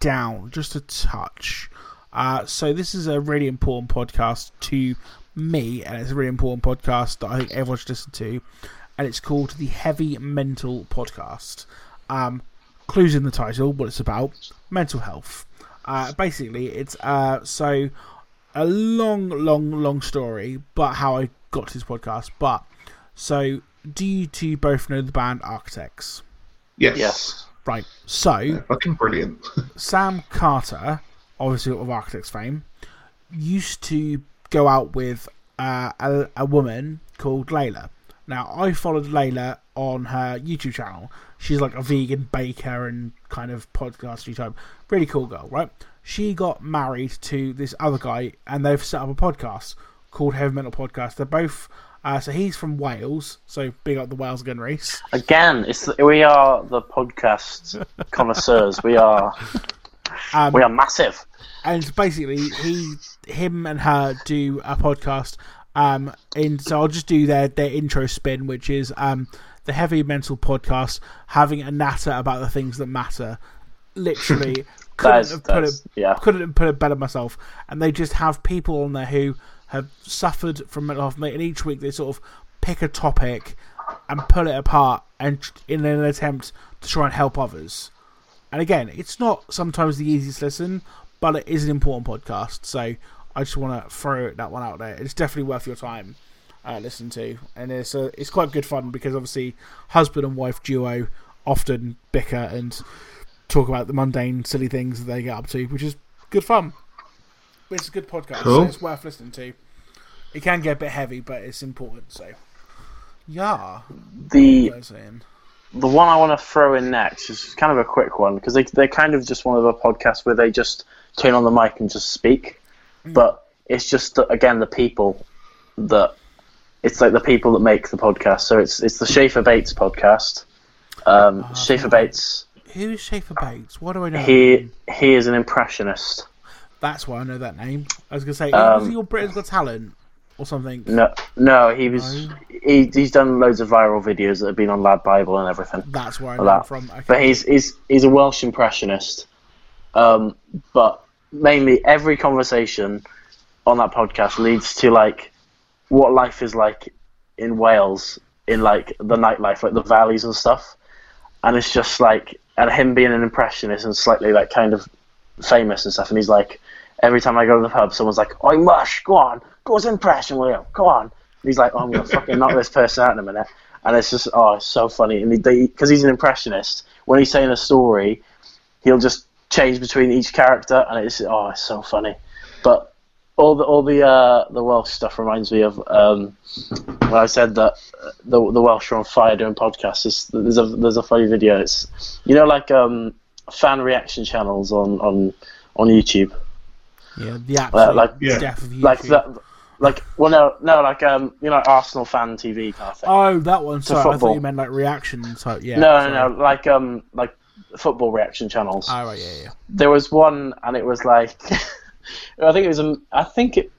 down just a touch. Uh, so this is a really important podcast to me, and it's a really important podcast that I think everyone should listen to, and it's called the Heavy Mental Podcast. Um, clues in the title, what it's about: mental health. Uh, basically, it's uh, so a long, long, long story, but how I got to this podcast. But so, do you two both know the band Architects? Yes. Yes. Right. So, yeah, fucking brilliant. Sam Carter, obviously of Architects fame, used to go out with uh, a, a woman called Layla. Now, I followed Layla on her YouTube channel. She's like a vegan baker and kind of podcast type. Really cool girl, right? She got married to this other guy, and they've set up a podcast called Heavy Mental Podcast. They're both uh, so he's from Wales, so big up the Wales gun race. Again, it's we are the podcast connoisseurs. We are um, we are massive. And basically, he, him, and her do a podcast. Um, and so I'll just do their their intro spin, which is um the heavy mental podcast, having a natter about the things that matter. Literally, couldn't have put it yeah. couldn't have put it better myself. And they just have people on there who have suffered from mental health, and each week they sort of pick a topic and pull it apart, and in an attempt to try and help others. And again, it's not sometimes the easiest listen, but it is an important podcast. So I just want to throw that one out there. It's definitely worth your time uh, listen to, and it's uh, it's quite good fun because obviously husband and wife duo often bicker and talk about the mundane, silly things that they get up to, which is good fun. It's a good podcast. Cool. So it's worth listening to. It can get a bit heavy, but it's important. So, yeah. The what was I saying? the one I want to throw in next is kind of a quick one because they they're kind of just one of the podcasts where they just turn on the mic and just speak, but it's just the, again the people that it's like the people that make the podcast. So it's it's the Schaefer Bates podcast. Um, Schaefer Bates, Who is Schaefer Bates? What do I know? he he is an impressionist. That's why I know that name. I was gonna say, Um, was he your Britain's Got Talent or something? No, no, he was he, he's done loads of viral videos that have been on Lad Bible and everything. That's where I know that. from. Okay. But he's he's he's a Welsh impressionist. Um, but mainly every conversation on that podcast leads to like what life is like in Wales in like the nightlife, like the valleys and stuff. And it's just like and him being an impressionist and slightly like kind of famous and stuff and he's like every time I go to the pub someone's like, Oi mush, go on, go us impression, will you? Go on. And he's like, oh, I'm gonna fucking knock this person out in a minute. And it's just, oh, it's so funny. And because he's an impressionist, when he's saying a story, he'll just change between each character, and it's oh, it's so funny. But all the all the uh, the Welsh stuff reminds me of um, when I said that the the Welsh are on fire doing podcasts. It's, there's a there's a funny video. It's you know like um, fan reaction channels on on on YouTube. Yeah, the absolute like- Yeah. death of YouTube. Like that. Like well no no like um you know Arsenal fan TV kind of thing. Oh, that one. Sorry, I thought you meant like reaction type. Yeah. no sorry. no no like um like football reaction channels. Oh, right, yeah, yeah. there was one, and it was like, I think it was, um, I think it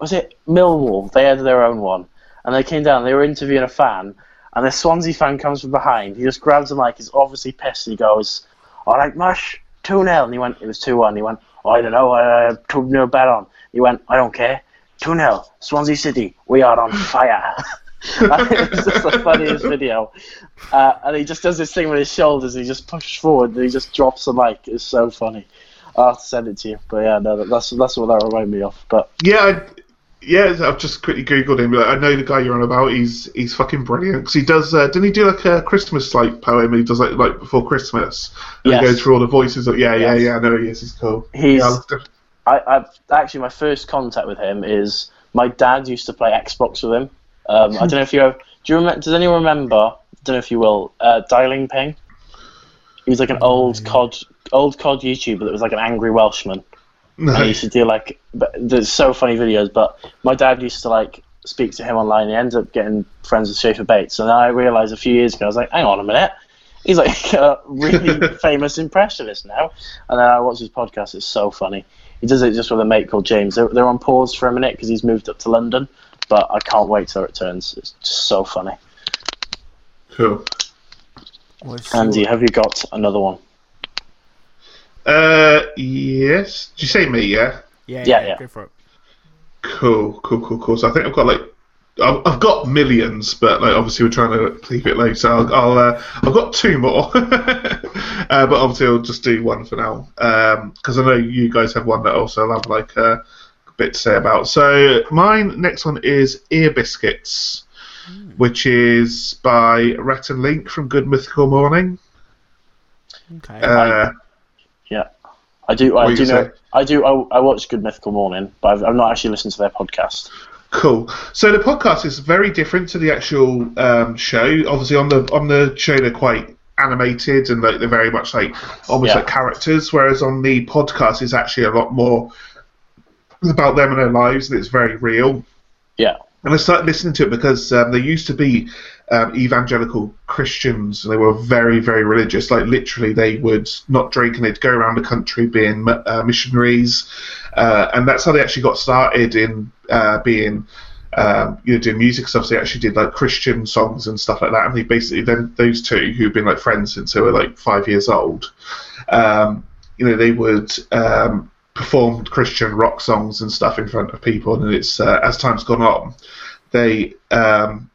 was it Millwall. They had their own one, and they came down. They were interviewing a fan, and the Swansea fan comes from behind. He just grabs the mic. He's obviously pissed. He goes, "All right, mush, two 0 and he went. It was two one. He went, oh, I don't know. I uh, two 0 bet on. He went, I don't care. Two 0 Swansea City. We are on fire. And it was just the funniest video. Uh, and he just does this thing with his shoulders. He just pushes forward and he just drops the mic. It's so funny. I'll have to send it to you. But yeah, no, that's that's what that reminded me of. But Yeah, I, yeah. I've just quickly googled him. I know the guy you're on about. He's he's fucking brilliant because he does. Uh, didn't he do like a Christmas like poem? He does like like before Christmas. And Yes. He goes through all the voices. Of, yeah, yeah, Yes. yeah. I know he is. He's cool. He's- Yeah, I I, I've actually my first contact with him is my dad used to play Xbox with him. Um, I don't know if you have. do you remember? Does anyone remember? I don't know if you will. Uh, Dialing Ping. He was like an old COD old COD YouTuber that was like an angry Welshman. And he used to do like, but there's so funny videos. But my dad used to like speak to him online. He ended up getting friends with Schaefer Bates, and I realized a few years ago, I was like, hang on a minute, he's like a really famous impressionist now. And then I watched his podcast. It's so funny. He does it just with a mate called James. They're, they're on pause for a minute because he's moved up to London. But I can't wait till it returns. It's just so funny. Cool. Andy, have you got another one? Uh, yes. Did you say me? Yeah. yeah, Yeah, yeah, yeah. Go for it. Cool, cool, cool, cool. So I think I've got like. I've I've got millions, but like obviously we're trying to keep it low. So I'll, I'll uh, I've got two more, uh, but obviously I'll just do one for now because I know you guys have one that also I'll have like uh, a bit to say about. So mine next one is Ear Biscuits, which is by Rhett and Link from Good Mythical Morning. Okay. Uh, Yeah, I do. I do you know. say? I do. I, I watch Good Mythical Morning, but I've, I've not actually listened to their podcast. Cool. So the podcast is very different to the actual um, show. Obviously, on the on the show they're quite animated and like they're very much like almost Yeah. like characters. Whereas on the podcast, it's actually a lot more about them and their lives, and it's very real. Yeah, And I started listening to it because um, they used to be um, evangelical Christians, they were very, very religious. Like literally, they would not drink, and they'd go around the country being uh, missionaries, uh, and that's how they actually got started in uh, being. Um, you know, doing music stuff. So they actually did like Christian songs and stuff like that. And they basically then those two who've been like friends since they were like five years old. Um, you know, they would um, perform Christian rock songs and stuff in front of people. And it's uh, as time's gone on, they um,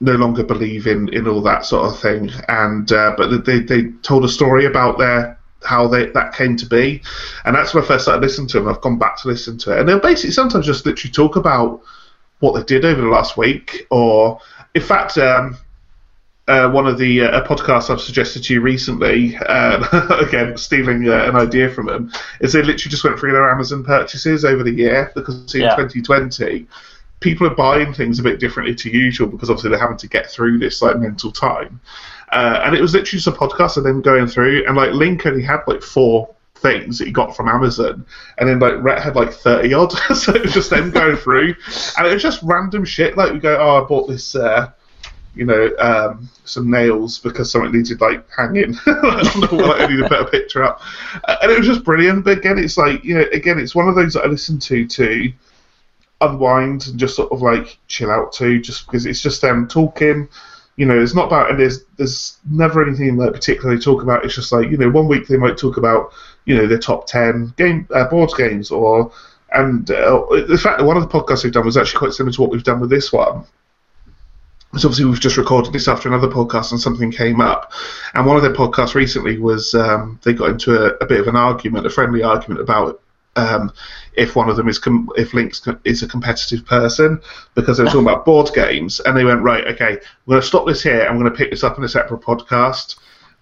no longer believe in, in all that sort of thing. And uh, but they they told a story about their how they that came to be, and that's when I first started listening to them. I've gone back to listen to it, and they'll basically sometimes just literally talk about what they did over the last week, or in fact. Um, uh, one of the uh, a podcast I've suggested to you recently, uh, again stealing uh, an idea from them, is they literally just went through their Amazon purchases over the year because in Yeah. 2020 people are buying things a bit differently to usual because obviously they're having to get through this like mental time. Uh, and it was literally just a podcast of them going through, and like Link only had like four things that he got from Amazon, and then like Rhett had like thirty odd, so it was just them going through, and it was just random shit. Like we go, oh, I bought this, uh, you know, um, some nails because something needed like hanging. I don't know, like, I need to put a picture up, Uh, and it was just brilliant. But again, it's like you know, again, it's one of those that I listen to to unwind and just sort of like chill out to, just because it's just them talking. You know, it's not about and there's there's never anything like particularly talk about. It's just like you know, one week they might talk about you know their top ten game uh, board games or and uh, the fact that one of the podcasts we've done was actually quite similar to what we've done with this one. Because obviously we've just recorded this after another podcast and something came up, and one of their podcasts recently was um, they got into a, a bit of an argument, a friendly argument about um, if one of them is com- if Link's co- is a competitive person because they were talking about board games and they went right okay we're going to stop this here and I'm going to pick this up in a separate podcast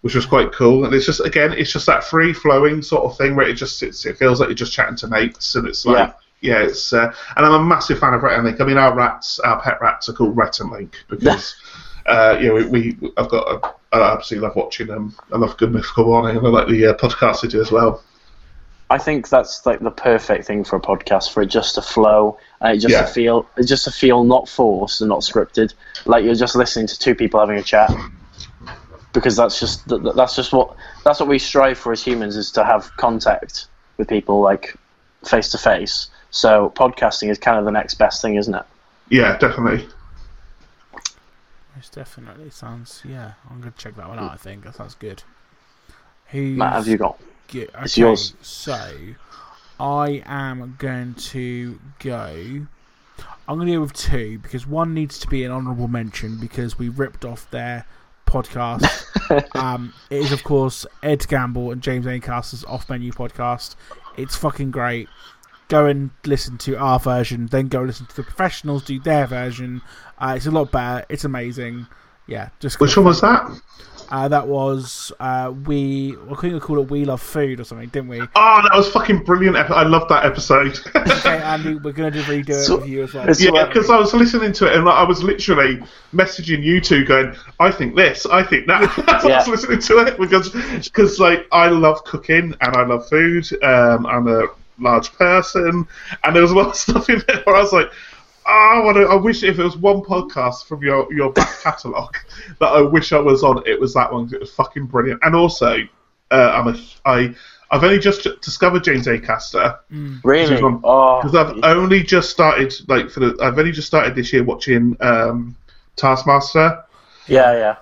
which was quite cool. And it's just again it's just that free flowing sort of thing where it just it feels like you're just chatting to mates and it's like yeah, it's uh, and I'm a massive fan of Rhett and Link. I mean our rats our pet rats are called Rhett and Link because uh, you know we, we I've got a, I absolutely love watching them. I love Good Mythical Morning and I like the uh, podcast they do as well I think that's like the perfect thing for a podcast for it just to flow and it just Yeah. to feel it just to feel not forced and not scripted, like you're just listening to two people having a chat. Because that's just th- th- that's just what that's what we strive for as humans is to have contact with people like face to face. So podcasting is kind of the next best thing, isn't it? yeah definitely Most definitely sounds. Yeah, I'm gonna check that one out. I think that sounds good. Who's Matt, have you got? Good. Okay, It's yours. So, I am going to go. I'm going to go with two because one needs to be an honourable mention because we ripped off their podcast. um, it is, of course, Ed Gamble and James Acaster's Off Menu podcast. It's fucking great. Go and listen to our version, then go listen to the professionals do their version. Uh, it's a lot better. It's amazing. Yeah, just which one was that uh, that was uh, we. I think we called it "We Love Food" or something, didn't we? Oh, that was fucking brilliant. ep- I loved that episode. Okay, Andy, we're gonna redo it So- with you as well. yeah, because I was listening to it and I was literally messaging you two, going, "I think this, I think that." As I was listening to it because, because like I love cooking and I love food. Um, I'm a large person, and there was a lot of stuff in there where I was like. "Oh, I, want to, I wish if it was one podcast from your, your back catalogue that I wish I was on, it was that one. 'cause It was fucking brilliant. And also, uh, I'm a, I, I've only just discovered James Acaster. Really? This is one- Oh, because I've only just started like for the I've only just started this year watching um, Taskmaster, yeah, yeah.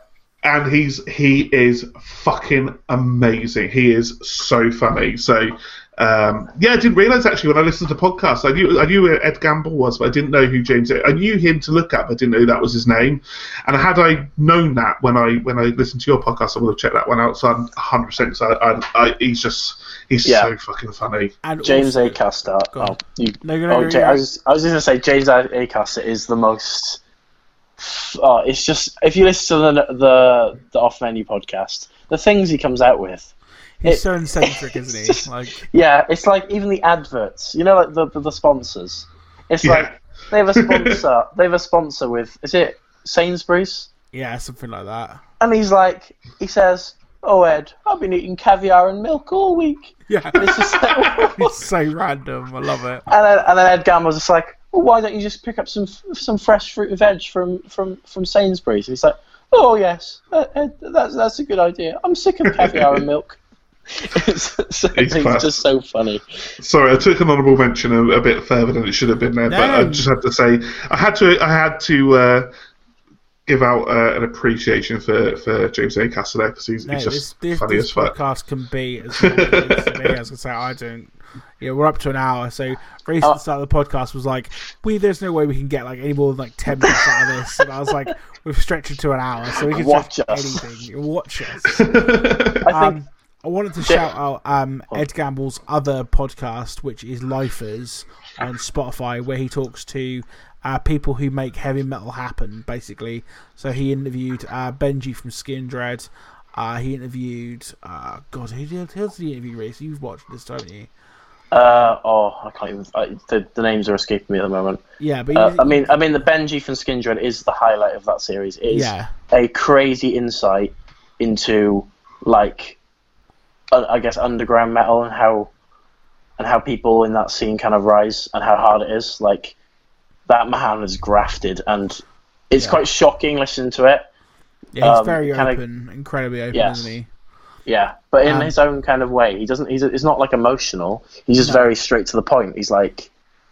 and he's he is fucking amazing. He is so funny. So um, yeah, I didn't realize actually when I listened to the podcast, I knew I knew who Ed Gamble was, but I didn't know who James. I knew him to look at, but I didn't know that was his name. And had I known that when I when I listened to your podcast, I would have checked that one out. So I'm 100 percent. So I, I, he's just he's Yeah. so fucking funny. And James also- Acaster. Go. Oh, you, No, no, no, oh, no, I was, I was going to say James Acaster is the most. Oh, it's just if you listen to the the, the off menu podcast, the things he comes out with. He's it- so eccentric, isn't just- he? Like, Yeah, it's like even the adverts. You know, like the the, the sponsors. It's Yeah. like they have a sponsor. they have a sponsor with is it Sainsbury's? yeah, something like that. And he's like, he says, "Oh Ed, I've been eating caviar and milk all week." Yeah, It's just like, it's so random. I love it. And then, and then Ed Gamble's just like, well, why don't you just pick up some some fresh fruit and veg from, from, from Sainsbury's? And he's like, oh yes, uh, Ed, that's that's a good idea. I'm sick of caviar and milk. It's, so, He's it's just so funny. Sorry, I took an honourable mention a, a bit further than it should have been there, but I just had to say I had to I had to uh, give out uh, an appreciation for, for James Acaster there because he's, No, he's this, just this, funny this as fuck. podcast can be as long as it is to me. I was gonna say I don't. Yeah, we're up to an hour. So Rhys at Oh. the start of the podcast was like, "We there's no way we can get like any more than like ten minutes out of this." And I was like, "We've stretched it to an hour, so we can Watch us. anything. Watch us." I think Um, I wanted to shout out um, Ed Gamble's other podcast, which is Lifers on Spotify, where he talks to uh, people who make heavy metal happen, basically. So he interviewed uh, Benji from Skindred. Uh, he interviewed, uh, God, who did, who else did he interview, Rhys? You've watched this, don't you? Uh, oh, I can't even. I, the, the names are escaping me at the moment. Yeah, but Uh, I mean, I mean, the Benji from Skindred is the highlight of that series. It is Yeah. a crazy insight into like, I guess, underground metal and how and how people in that scene kind of rise and how hard it is. Like that Mahan is grafted, and it's Yeah. quite shocking listening to it. yeah, he's um, very kinda- open, incredibly open, Yes. isn't he? Yeah, but in Um, his own kind of way. He doesn't. He's, he's not like emotional. He's just No. very straight to the point. He's like,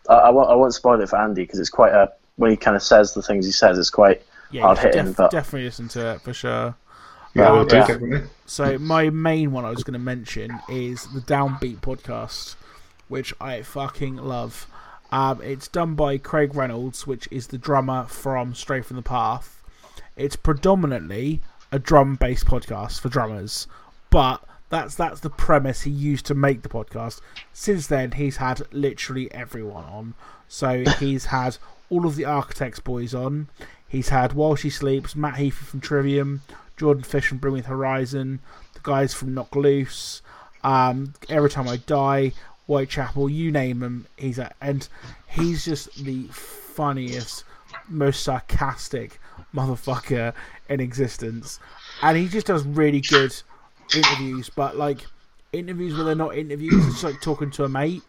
I, I won't. I won't spoil it for Andy because it's quite a when he kind of says the things he says. It's quite Yeah, hard hitting. def- but definitely listen to it for sure. Yeah, Um, we'll do yeah. So my main one I was going to mention is the Downbeat podcast, which I fucking love. Um, it's done by Craig Reynolds, which is the drummer from Stray from the Path. It's predominantly a drum-based podcast for drummers, but that's that's the premise he used to make the podcast. Since then, he's had literally everyone on. So he's had all of the Architects boys on. He's had While She Sleeps, Matt Heafy from Trivium, Jordan Fish from Bring Me the Horizon, the guys from Knocked Loose, um, Every Time I Die, Whitechapel, you name him, he's at, and he's just the funniest, most sarcastic motherfucker in existence, and he just does really good interviews, but like interviews where they're not interviews, it's like talking to a mate.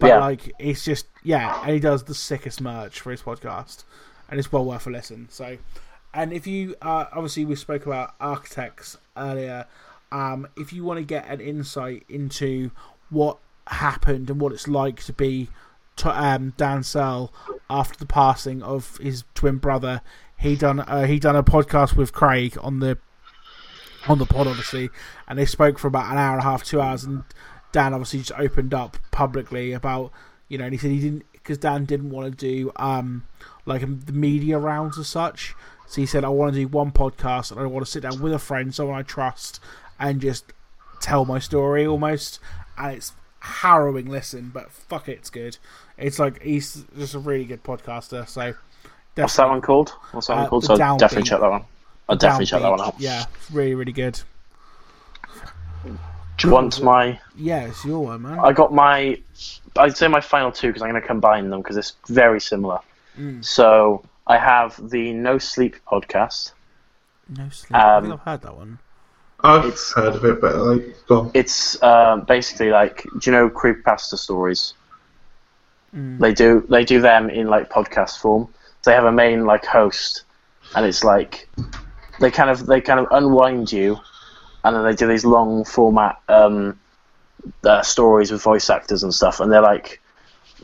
But Yeah. like it's just yeah, and he does the sickest merch for his podcast, and it's well worth a listen. So, and if you uh, obviously we spoke about architects earlier, um, if you want to get an insight into what happened and what it's like to be to, um, Dan Searle after the passing of his twin brother, he done uh, he done a podcast with Craig on the on the pod, obviously, and they spoke for about an hour and a half, two hours, and Dan obviously just opened up publicly about, you know, and he said he didn't because Dan didn't want to do um like the media rounds as such. So he said, I want to do one podcast and I want to sit down with a friend, someone I trust, and just tell my story almost. And it's harrowing listen, but fuck it, it's good. It's like he's just a really good podcaster. So what's that one called? What's that Uh, one called? So Downbeat. definitely check that one. I'll definitely check that one out. Yeah, really, really good. Do you want my? Yeah, it's your one, man. I got my. I'd say my final two because I'm going to combine them because it's very similar. Mm. So I have the No Sleep podcast. No sleep. I think Um, I've heard that one. I've It's- heard of it, but like, go on. It's um, basically like, do you know creepypasta stories? Mm. They do they do them in like podcast form. They have a main like host, and it's like they kind of they kind of unwind you, and then they do these long format um, uh, stories with voice actors and stuff, and they're like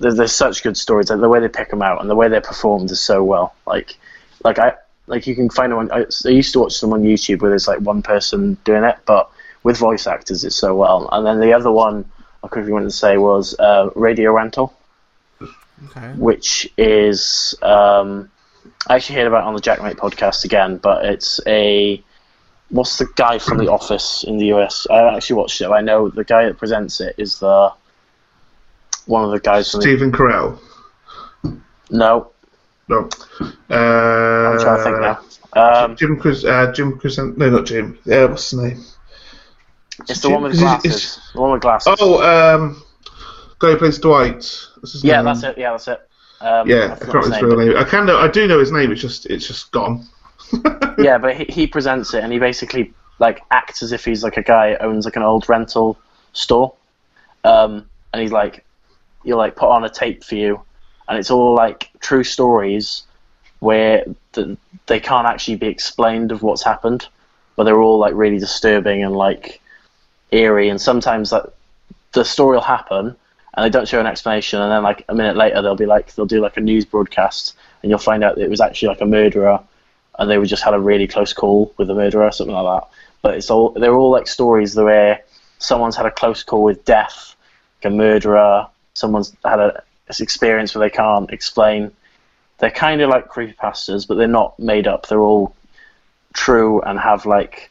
they're, they're such good stories. Like the way they pick them out and the way they're performed is so well. Like like I like you can find them on. I, I used to watch them on YouTube where there's like one person doing it, but with voice actors it's so well. And then the other one I quickly wanted to say was uh, Radio Rental Okay. which is um, I actually heard about it on the Jaackmaate podcast again, but it's a what's the guy from The Office in the US? I actually watched it. I know the guy that presents it is the one of the guys from the, Stephen Carell. no. No. Uh, I'm trying to think now. Um, Jim Chris, uh, Jim Chris, no, not Jim. Yeah, what's his name? it's the one with Is it- glasses. The one with glasses. Oh, um, guy who plays Dwight. Yeah, name? that's it. Yeah, that's it. Um, Yeah, I I can't forgot remember his real name. I can know. I do know his name. It's just, it's just gone. yeah, but he, he presents it and he basically like acts as if he's like a guy that owns like an old rental store, um, and he's like, he'll like put on a tape for you, and it's all like true stories where the, they can't actually be explained of what's happened, but they're all like really disturbing and like eerie, and sometimes like the story will happen and they don't show an explanation, and then like a minute later they'll be like they'll do like a news broadcast, and you'll find out that it was actually like a murderer and they were just had a really close call with a murderer or something like that. But it's all they're all like stories where someone's had a close call with death, like a murderer. Someone's had a this experience where they can't explain. They're kind of like creepypastas, but they're not made up. They're all true and have like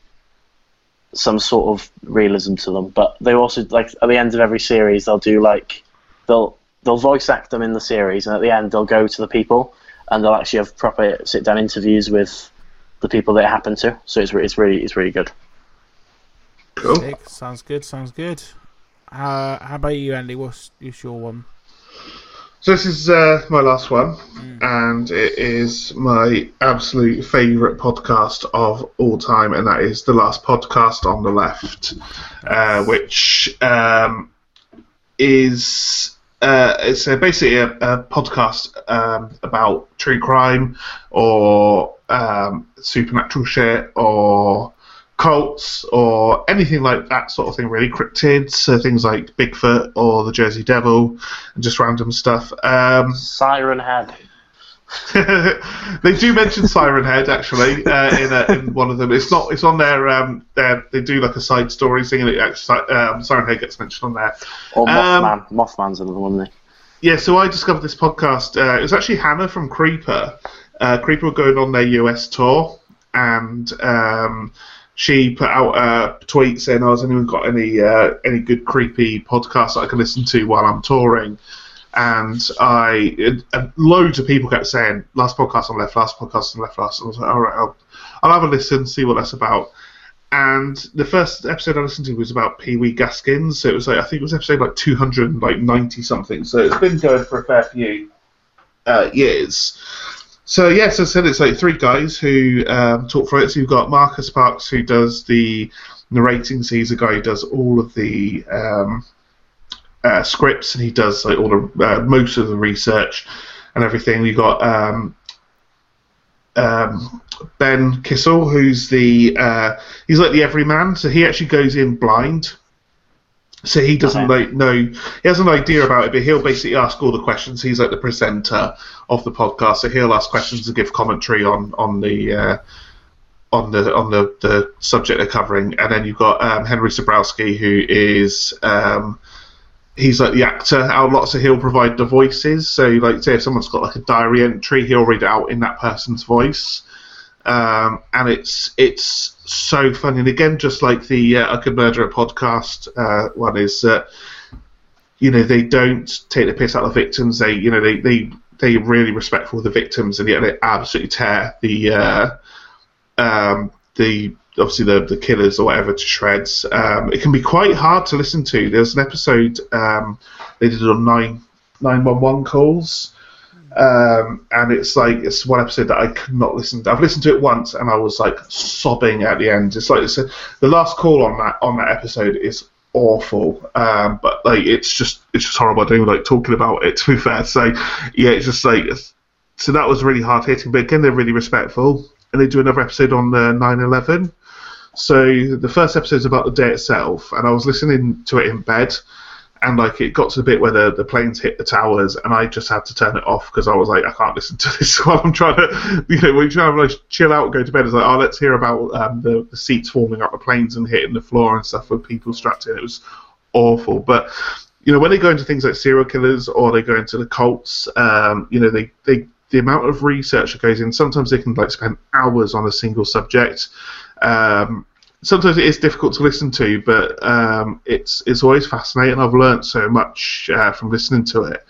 some sort of realism to them. But they also like at the end of every series they'll do like they'll they'll voice act them in the series, and at the end they'll go to the people and they'll actually have proper sit down interviews with the people that it happened to. So it's re- it's really it's really good. Cool. Sounds good. Sounds good. Uh, how about you, Andy? What's, what's your one? So this is uh, my last one, and it is my absolute favourite podcast of all time, and that is the last podcast on the left, uh, which um, is uh, it's uh, basically a, a podcast um, about true crime or um, supernatural shit or cults or anything like that sort of thing, really. Cryptids, so things like Bigfoot or the Jersey Devil, and just random stuff. Um, Siren Head. they do mention Siren Head actually uh, in, a, in one of them. It's not. It's on their. Um, their they do like a side story thing, and it actually um, Siren Head gets mentioned on there. Or Um, Mothman. Mothman's another one, isn't he? Yeah, so I discovered this podcast. Uh, it was actually Hannah from Creeper. Uh, Creeper were going on their US tour, and um, she put out a tweet saying, "Oh, has anyone got any uh, any good creepy podcasts that I can listen to while I'm touring?" And I, and loads of people kept saying, "Last podcast on left, last podcast on left, last." And I was like, "All right, I'll, I'll have a listen, see what that's about." And the first episode I listened to was about Pee Wee Gaskins. So it was like I think it was episode like two hundred like ninety something. So it's been going for a fair few uh, years. So yes, I said it's like three guys who um, talk for it. So you've got Marcus Parks who does the narrating. So he's a guy who does all of the um, uh, scripts and he does like all the uh, most of the research and everything. You've got um, um, Ben Kissel, who's the uh, he's like the everyman, so he actually goes in blind. So he doesn't like know he has an idea about it, but he'll basically ask all the questions. He's like the presenter of the podcast, so he'll ask questions and give commentary on on the uh, on the on the, the subject they're covering. And then you've got um, Henry Zebrowski, who is um, he's like the actor out lots, so he'll provide the voices. So like say if someone's got like a diary entry, he'll read it out in that person's voice. Um, and it's it's so funny. And again, just like the uh, I Could Murder a podcast uh, one is that you know they don't take the piss out of the victims. They you know they they they really respectful of the victims, and yet they absolutely tear the uh, um, the obviously the the killers or whatever to shreds. Um, it can be quite hard to listen to. There's an episode um, they did on nine nine one one calls. Um, and it's like it's one episode that I could not listen to. I've listened to it once and I was like sobbing at the end. It's like it's a, the last call on that on that episode is awful, um, but like it's just it's just horrible. I don't even like talking about it. To be fair, so yeah, it's just like so that was really hard hitting. But again, they're really respectful, and they do another episode on the 9/11. So the first episode is about the day itself, and I was listening to it in bed, and like it got to the bit where the, the planes hit the towers, and I just had to turn it off because I was like, I can't listen to this while I'm trying to, you know, you're trying to like chill out and go to bed. It's like, oh, let's hear about um, the, the seats falling out the planes and hitting the floor and stuff with people strapped in. It was awful, but you know, when they go into things like serial killers or they go into the cults, um, you know, they, they the amount of research that goes in. Sometimes they can like spend hours on a single subject. Um, sometimes it is difficult to listen to, but um, it's it's always fascinating. I've learnt so much uh, from listening to it.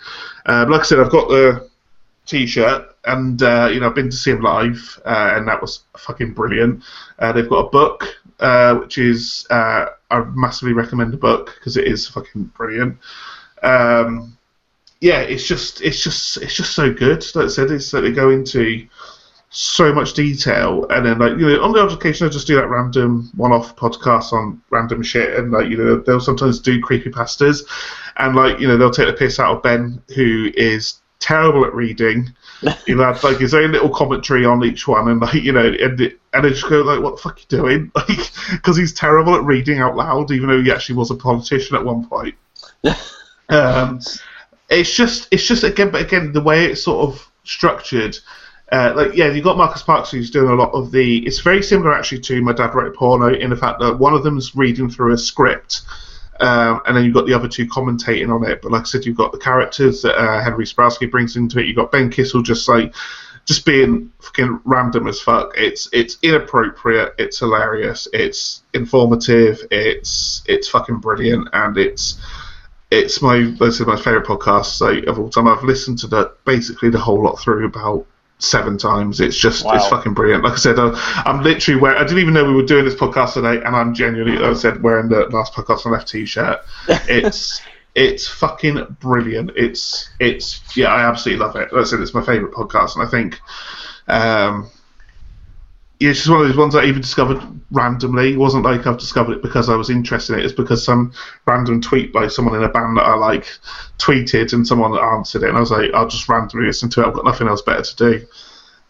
Uh, like I said, I've got the T-shirt, and uh, you know I've been to see him live, uh, and that was fucking brilliant. Uh, they've got a book, uh, which is I massively recommend the book because it is fucking brilliant. Um, yeah, it's just it's just it's just so good. Like I said, it's that they go into so much detail, and then like you know, on the odd occasion, I just do that random one-off podcast on random shit, and like you know, they'll sometimes do creepy pastas, and like you know, they'll take the piss out of Ben, who is terrible at reading. He'll like his own little commentary on each one, and like you know, and it, and they just go like, "What the fuck are you doing?" Like, because he's terrible at reading out loud, even though he actually was a politician at one point. um, it's just it's just again but again the way it's sort of structured uh, like yeah you've got Marcus Parks who's doing a lot of the it's very similar actually to my dad wrote porno in the fact that one of them's reading through a script um, and then you've got the other two commentating on it. But like I said you've got the characters that uh, Henry Zebrowski brings into it. You've got Ben Kissel just like just being fucking random as fuck. It's it's inappropriate. It's hilarious. It's informative. It's it's fucking brilliant. And it's it's my this is my favorite podcast so, of all time. I've listened to that basically the whole lot through about seven times. It's just Wow. it's fucking brilliant. Like I said, uh, I'm literally wearing. I didn't even know we were doing this podcast today, and I'm genuinely, like I said, wearing the last podcast on left t-shirt. It's it's fucking brilliant. It's it's yeah, I absolutely love it. Like I said, it's my favorite podcast, and I think. Um, yeah, it's just one of those ones I even discovered randomly. It wasn't like I've discovered it because I was interested in it. It's because some random tweet by someone in a band that I like tweeted and someone answered it, and I was like, I'll just randomly listen to it. I've got nothing else better to do.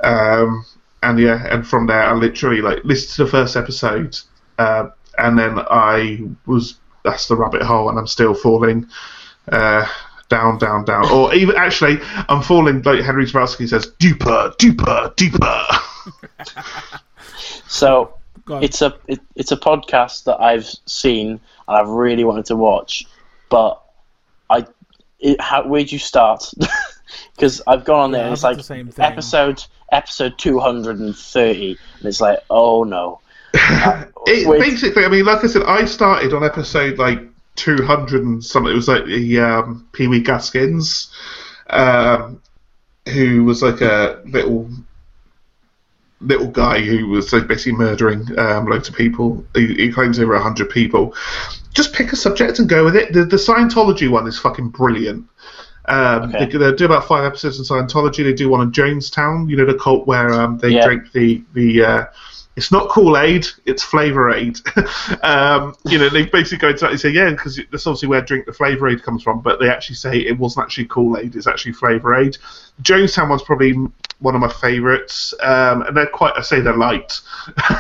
Um, and yeah, and from there, I literally like listened to the first episode, uh, and then I was that's the rabbit hole, and I'm still falling uh, down, down, down. Or even actually, I'm falling like Henry Zebrowski says, deeper, deeper, deeper. So it's a it, it's a podcast that I've seen and I've really wanted to watch, but I it, how where'd you start? Because I've gone on there Yeah, and it's like the same thing. episode episode two hundred and thirty, and it's like oh no. It, Wait. basically, I mean, like I said, I started on episode like 200 and something. It was like the um, Pee Wee Gaskins, um, who was like a little little guy who was like basically murdering um, loads of people. He, he claims over 100 people. Just pick a subject and go with it. The, the Scientology one is fucking brilliant. Um, Okay. they, they do about five episodes in Scientology. They do one in Jonestown, you know, the cult where um, they Yeah. drink the the. Uh, it's not Kool Aid, it's Flavor Aid. um, you know, they basically go into that and say, yeah, because that's obviously where drink the Flavor Aid comes from, but they actually say it wasn't actually Kool Aid, it's actually Flavor Aid. Jonestown one's probably one of my favourites, um, and they're quite, I say they're light.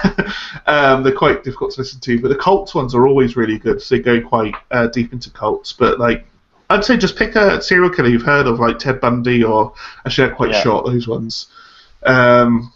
um, they're quite difficult to listen to, but the cults ones are always really good, so they go quite uh, deep into cults, but like, I'd say just pick a serial killer you've heard of, like Ted Bundy, or actually they're quite Yeah. short, those ones. Um,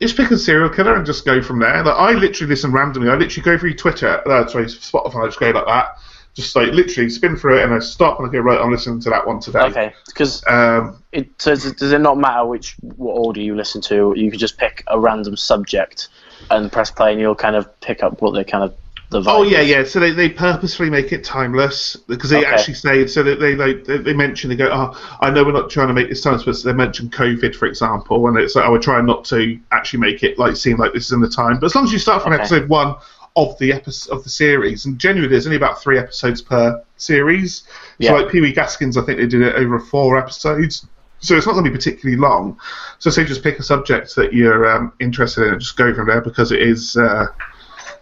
just pick a serial killer and just go from there. Like I literally listen randomly. I literally go through Twitter, uh, sorry, Spotify. I just go like that, just like literally spin through it, and I stop and I go right. I'm listening to that one today. Okay, because Um, it so does, does it not matter which what order you listen to? You could just pick a random subject and press play, and you'll kind of pick up what they kind of the vibe. oh yeah, yeah. So they, they purposefully make it timeless because they Okay. actually say so that they like they, they mention they go oh I know we're not trying to make this timeless, but they mention COVID for example, and it's like oh we're trying not to actually make it like seem like this is in the time. But as long as you start from Okay. episode one of the episode of the series, and generally there's only about three episodes per series. Yeah. So like Pee Wee Gaskins, I think they did it over four episodes. So it's not going to be particularly long. So say just pick a subject that you're um, interested in and just go from there because it is uh,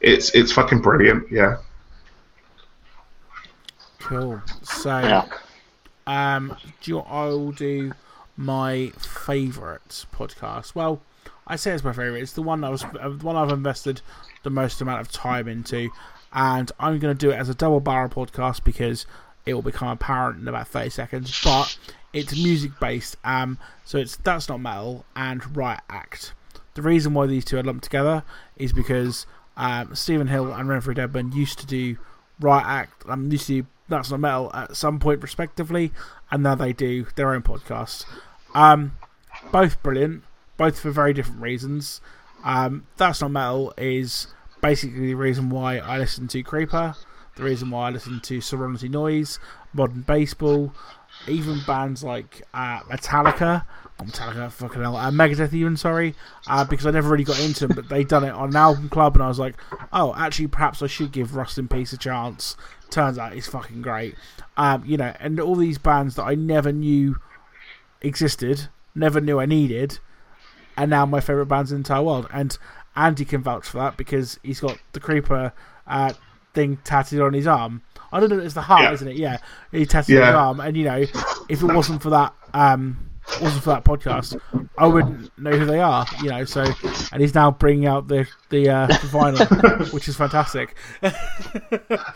it's it's fucking brilliant. Yeah. Cool. So, Yeah. um, do you, I'll do my favourite podcast. Well, I say it's my favourite. It's the one I was, uh, the one I've invested the most amount of time into, and I'm going to do it as a double barrel podcast because it will become apparent in about 30 seconds. But it's music based. Um, so it's that's not metal and Riot Act. The reason why these two are lumped together is because um, Stephen Hill and Renfrew Deadman used to do Riot Act, um, used to do That's Not Metal at some point, respectively, and now they do their own podcast. Um, both brilliant, both for very different reasons. Um, That's Not Metal is basically the reason why I listen to Creeper, the reason why I listen to Sorority Noise, Modern Baseball, even bands like uh, Metallica, Metallica, fucking hell, uh, Megadeth even, sorry, uh, because I never really got into them, but they done it on an album club, and I was like, oh, actually, perhaps I should give Rust in Peace a chance. Turns out it's fucking great. Um, you know, and all these bands that I never knew existed, never knew I needed, and now my favourite bands in the entire world. And Andy can vouch for that because he's got the Creeper uh, thing tattooed on his arm. I don't know, it's the heart, Yeah. isn't it? Yeah, he tattooed on his arm, and you know, if it wasn't for that, um, wasn't for that podcast, I wouldn't know who they are. You know, so and he's now bringing out the the, uh, the vinyl, which is fantastic.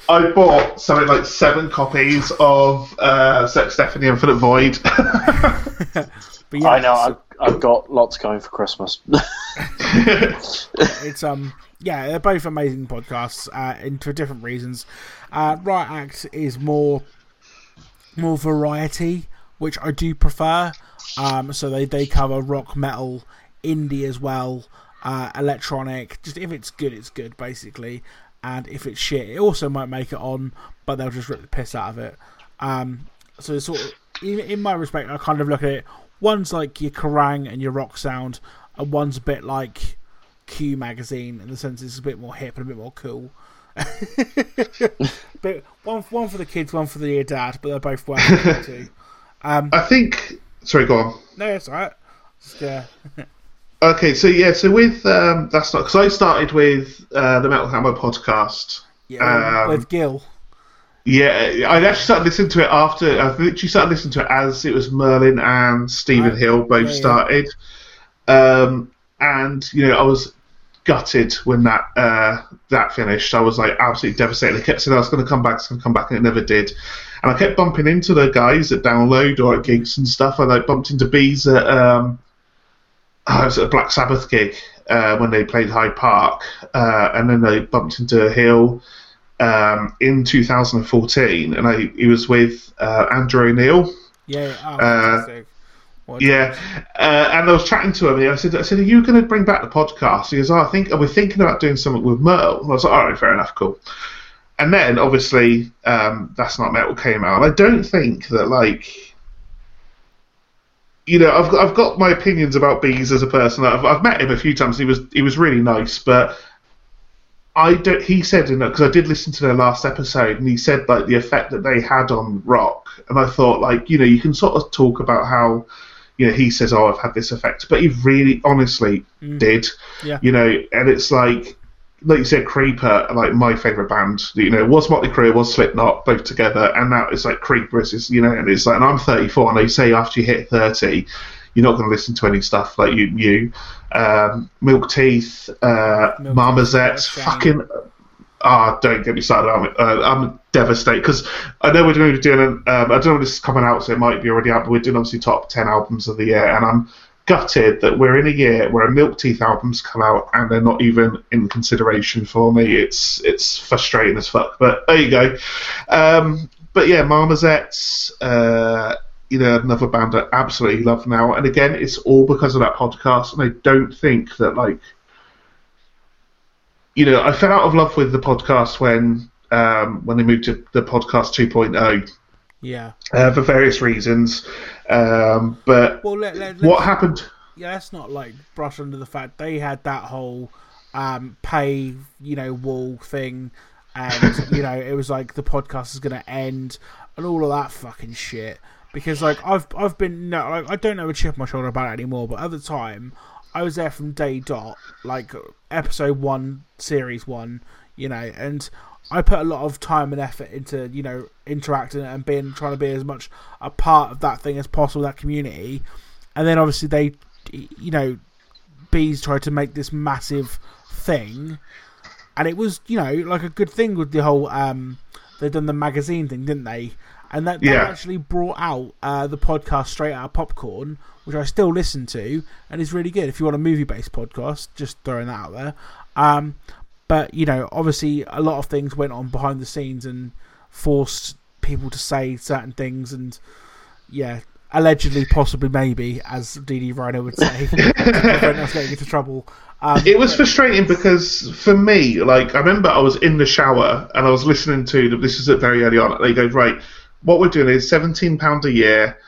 I bought something like seven copies of uh, Sex, Stephanie, Infinite Void. But yeah, I know. so- I've, I've got lots coming for Christmas. it's um yeah they're both amazing podcasts uh and for different reasons uh Riot Act is more more variety which i do prefer um so they they cover rock metal indie as well uh electronic just if it's good it's good basically and if it's shit it also might make it on but they'll just rip the piss out of it um so it's sort of in, in my respect i kind of look at it one's like your Kerrang and your rock sound, and one's a bit like Q magazine in the sense it's a bit more hip and a bit more cool. but one one for the kids, one for the dad, but they're both well too. Um, I think. Sorry, go on. no, it's alright. Just, uh, Okay, so yeah, so with um, that's not because I started with uh, the Metal Hammer podcast. yeah, Um, with Gil. Yeah, I actually started listening to it after. I literally started listening to it as it was Merlin and Stephen Right. Hill both Yeah, yeah. started. Um, and you know, I was gutted when that uh, that finished. I was like absolutely devastated. I kept saying I was going to come back, it's going to come back, and it never did. And I kept bumping into the guys at Download or at gigs and stuff. and I bumped into bees at um, I was at a Black Sabbath gig uh, when they played Hyde Park, uh, and then I bumped into Hill um, in 2014, and I he was with uh, Andrew O'Neill. Yeah, oh, uh, fantastic. What a- Yeah, uh, and I was chatting to him. And I said, "I said, are you going to bring back the podcast?" He goes, "Oh, I think we're thinking about doing something with Merle." And I was like, "All right, fair enough, cool." And then obviously, um, that's not metal came out, and I don't think that like. You know, I've got, I've got my opinions about Bees as a person. I've, I've met him a few times. He was he was really nice, but I don't. He said in because I did listen to their last episode, and he said like the effect that they had on rock, and I thought like you know you can sort of talk about how you know he says oh I've had this effect, but he really honestly did, Yeah. you know, and it's like like you said, Creeper, like my favorite band. You know, was Motley Crue, was Slipknot, both together, and now it's like Creeper is, you know, and it's like, and I'm 34, and they say after you hit 30, you're not going to listen to any stuff like you, you, um, Milk Teeth, uh, Milk shame. fucking. Ah, don't get me started. I'm, uh, I'm devastated because I know we're going to be doing. An, um, I don't know when this is coming out, so it might be already out. But we're doing obviously top ten albums of the year, and I'm gutted that we're in a year where a Milk Teeth albums come out and they're not even in consideration for me. It's it's frustrating as fuck. But there you go. Um, but yeah, Marmozets, uh, you know, another band I absolutely love now. And again, it's all because of that podcast. And I don't think that like, you know, I fell out of love with the podcast when um, when they moved to the podcast 2.0 yeah. uh, for various reasons. Um, but Well, let, let, what happened? yeah, let's not like brush under the fact they had that whole um, pay, you know, wall thing, and you know, it was like the podcast is going to end, and all of that fucking shit. Because like I've I've been no, like, I don't have a chip on my shoulder about it anymore, but at the time I was there from day dot, like episode one, series one, you know, and I put a lot of time and effort into you know interacting and being trying to be as much a part of that thing as possible, that community, and then obviously they, you know, bees tried to make this massive thing, and it was you know like a good thing with the whole um they've done the magazine thing, didn't they? And that, that Yeah. actually brought out uh, the podcast straight out of popcorn, which I still listen to, and is really good. If you want a movie based podcast, just throwing that out there. Um, but you know, obviously, a lot of things went on behind the scenes and forced people to say certain things, and yeah, allegedly, possibly, maybe, as DD Rhino would say, us getting into trouble. Um, It was frustrating because for me, like I remember I was in the shower and I was listening to this is very early on. They go right, what we're doing is seventeen pound a year,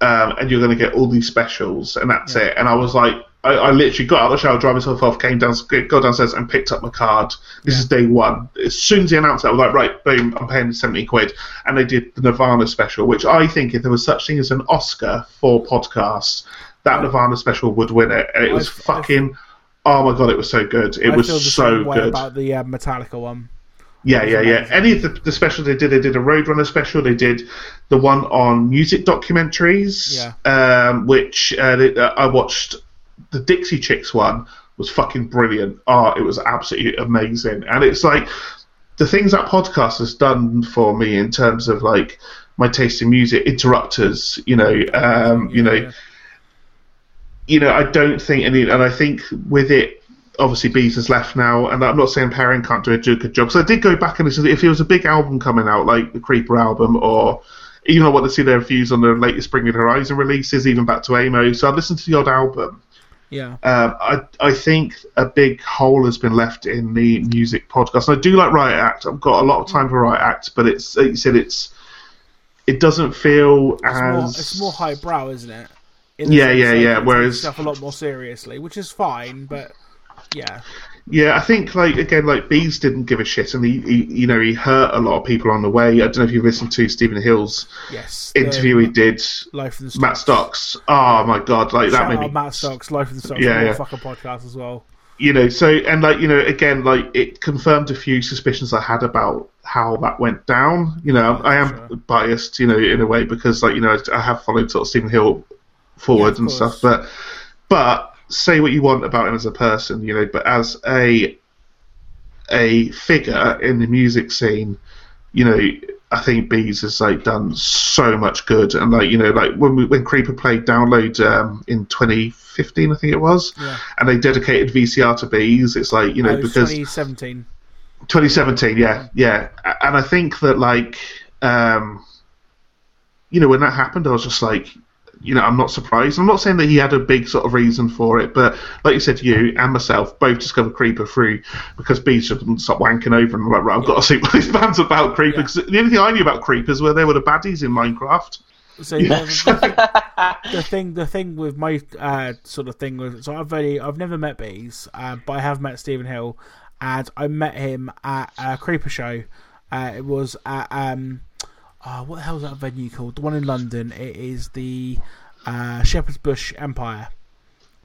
um, and you're going to get all these specials, and that's it. And I was like, I, I literally got out of the shower, drive myself off, came down, got downstairs, and picked up my card. This is day one. As soon as they announced it, I was like, right, boom, I'm paying seventy quid, and they did the Nirvana special, which I think if there was such thing as an Oscar for podcasts, that Nirvana special would win it. And it was fucking. Oh my god, it was so good! It I was so good. about the uh, Metallica one. Yeah, yeah, yeah. Any of the, the specials they did, they did a Roadrunner special. They did the one on music documentaries. Yeah. Um, which uh, they, uh, I watched. The Dixie Chicks one was fucking brilliant. Oh, it was absolutely amazing. And it's like the things that podcast has done for me in terms of like my taste in music, interrupters. You know, um, you know Yeah. you know, I don't think any, and I think with it, obviously Bees has left now, and I'm not saying Perrin can't do a good job. So I did go back and listen. If it was a big album coming out, like the Creeper album, or even I want to see their views on the latest Bring Me Horizon releases, even back to Amo. So I listened to the odd album. Yeah. Um, I I think a big hole has been left in the music podcast. And I do like Riot Act. I've got a lot of time for Riot Act, but it's like you said it's it doesn't feel It's more, as it's more highbrow, isn't it? In Yeah, yeah, yeah, he whereas- stuff a lot more seriously, which is fine. But yeah, Yeah, I think like again, like Bees didn't give a shit, and he, he, you know, he hurt a lot of people on the way. I don't know if you've listened to Stephen Hill's yes. interview he did. Life of the Matt Stocks. Oh my god, like that Shout made out me Matt Stocks, Life of the Stocks, Yeah, yeah, yeah. fucking podcast as well. you know so and like you know again like it confirmed a few suspicions i had about how that went down you know i am sure. biased you know in a way because like you know i have followed sort of stephen hill forward Yeah, of and course. stuff but but say what you want about him as a person you know but as a a figure in the music scene you know I think Bees has like done so much good, and like you know, like when we, when Creeper played Download um, in 2015, I think it was, Yeah. and they dedicated VCR to Bees. It's like you know because 2017. 2017, yeah, yeah, and I think that like, um, you know, when that happened, I was just like, you know, I'm not surprised. I'm not saying that he had a big sort of reason for it, but like you said, you and myself both discovered Creeper through because Bees just wouldn't stop wanking over, and I'm like, right, I've got to see what this band's about, Creeper. Yeah. Because the only thing I knew about Creepers were they were the baddies in Minecraft. So the thing, the thing with my uh, sort of thing was, so I've only, I've never met Bees, uh, but I have met Stephen Hill, and I met him at a Creeper show. Uh, it was at um, oh, what the hell is that venue called? The one in London. It is the uh, Shepherd's Bush Empire.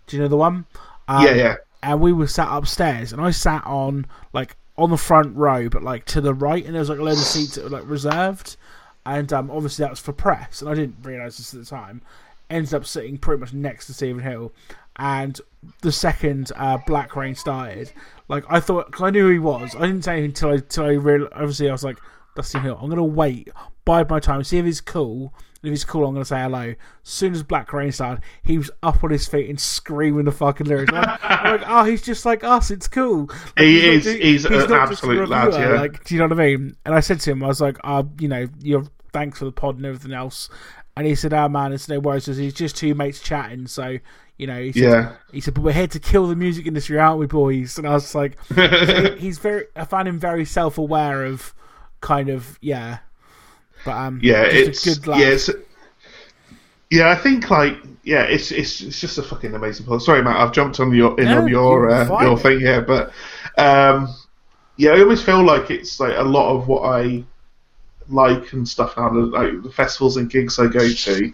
Do you know the one? Um, yeah, yeah. and we were sat upstairs, and I sat on like on the front row, but like to the right, and there was like a load of seats that were like reserved, and um, obviously that was for press, and I didn't realise this at the time. Ended up sitting pretty much next to Stephen Hill, and the second uh, Black Rain started, like I thought, 'cause I knew who he was. I didn't say anything until I until I real obviously I was like, Stephen Hill. I'm gonna wait, bide my time, see if he's cool. And if he's cool, I'm gonna say hello. As soon as Black Rain started, he was up on his feet and screaming the fucking lyrics. I'm like, I'm like, oh, he's just like us. It's cool. Like, He not is- do- he's an not absolute lad, yeah. Like, do you know what I mean? And I said to him, I was like, uh, you know, you're thanks for the pod and everything else. And he said, "Oh man, it's no worries. He's just two mates chatting. So, you know, he said, Yeah. he said, but we're here to kill the music industry, aren't we, boys? And I was like, he's very. I found him very self-aware of, kind of, yeah. But um, Yeah, it's a good lad. yeah, it's, yeah. I think like yeah, it's it's it's just a fucking amazing plot. Sorry, Matt, I've jumped on your in No, on your uh, your thing here, but um, yeah, I almost feel like it's like a lot of what I like and stuff now. Like the festivals and gigs I go to.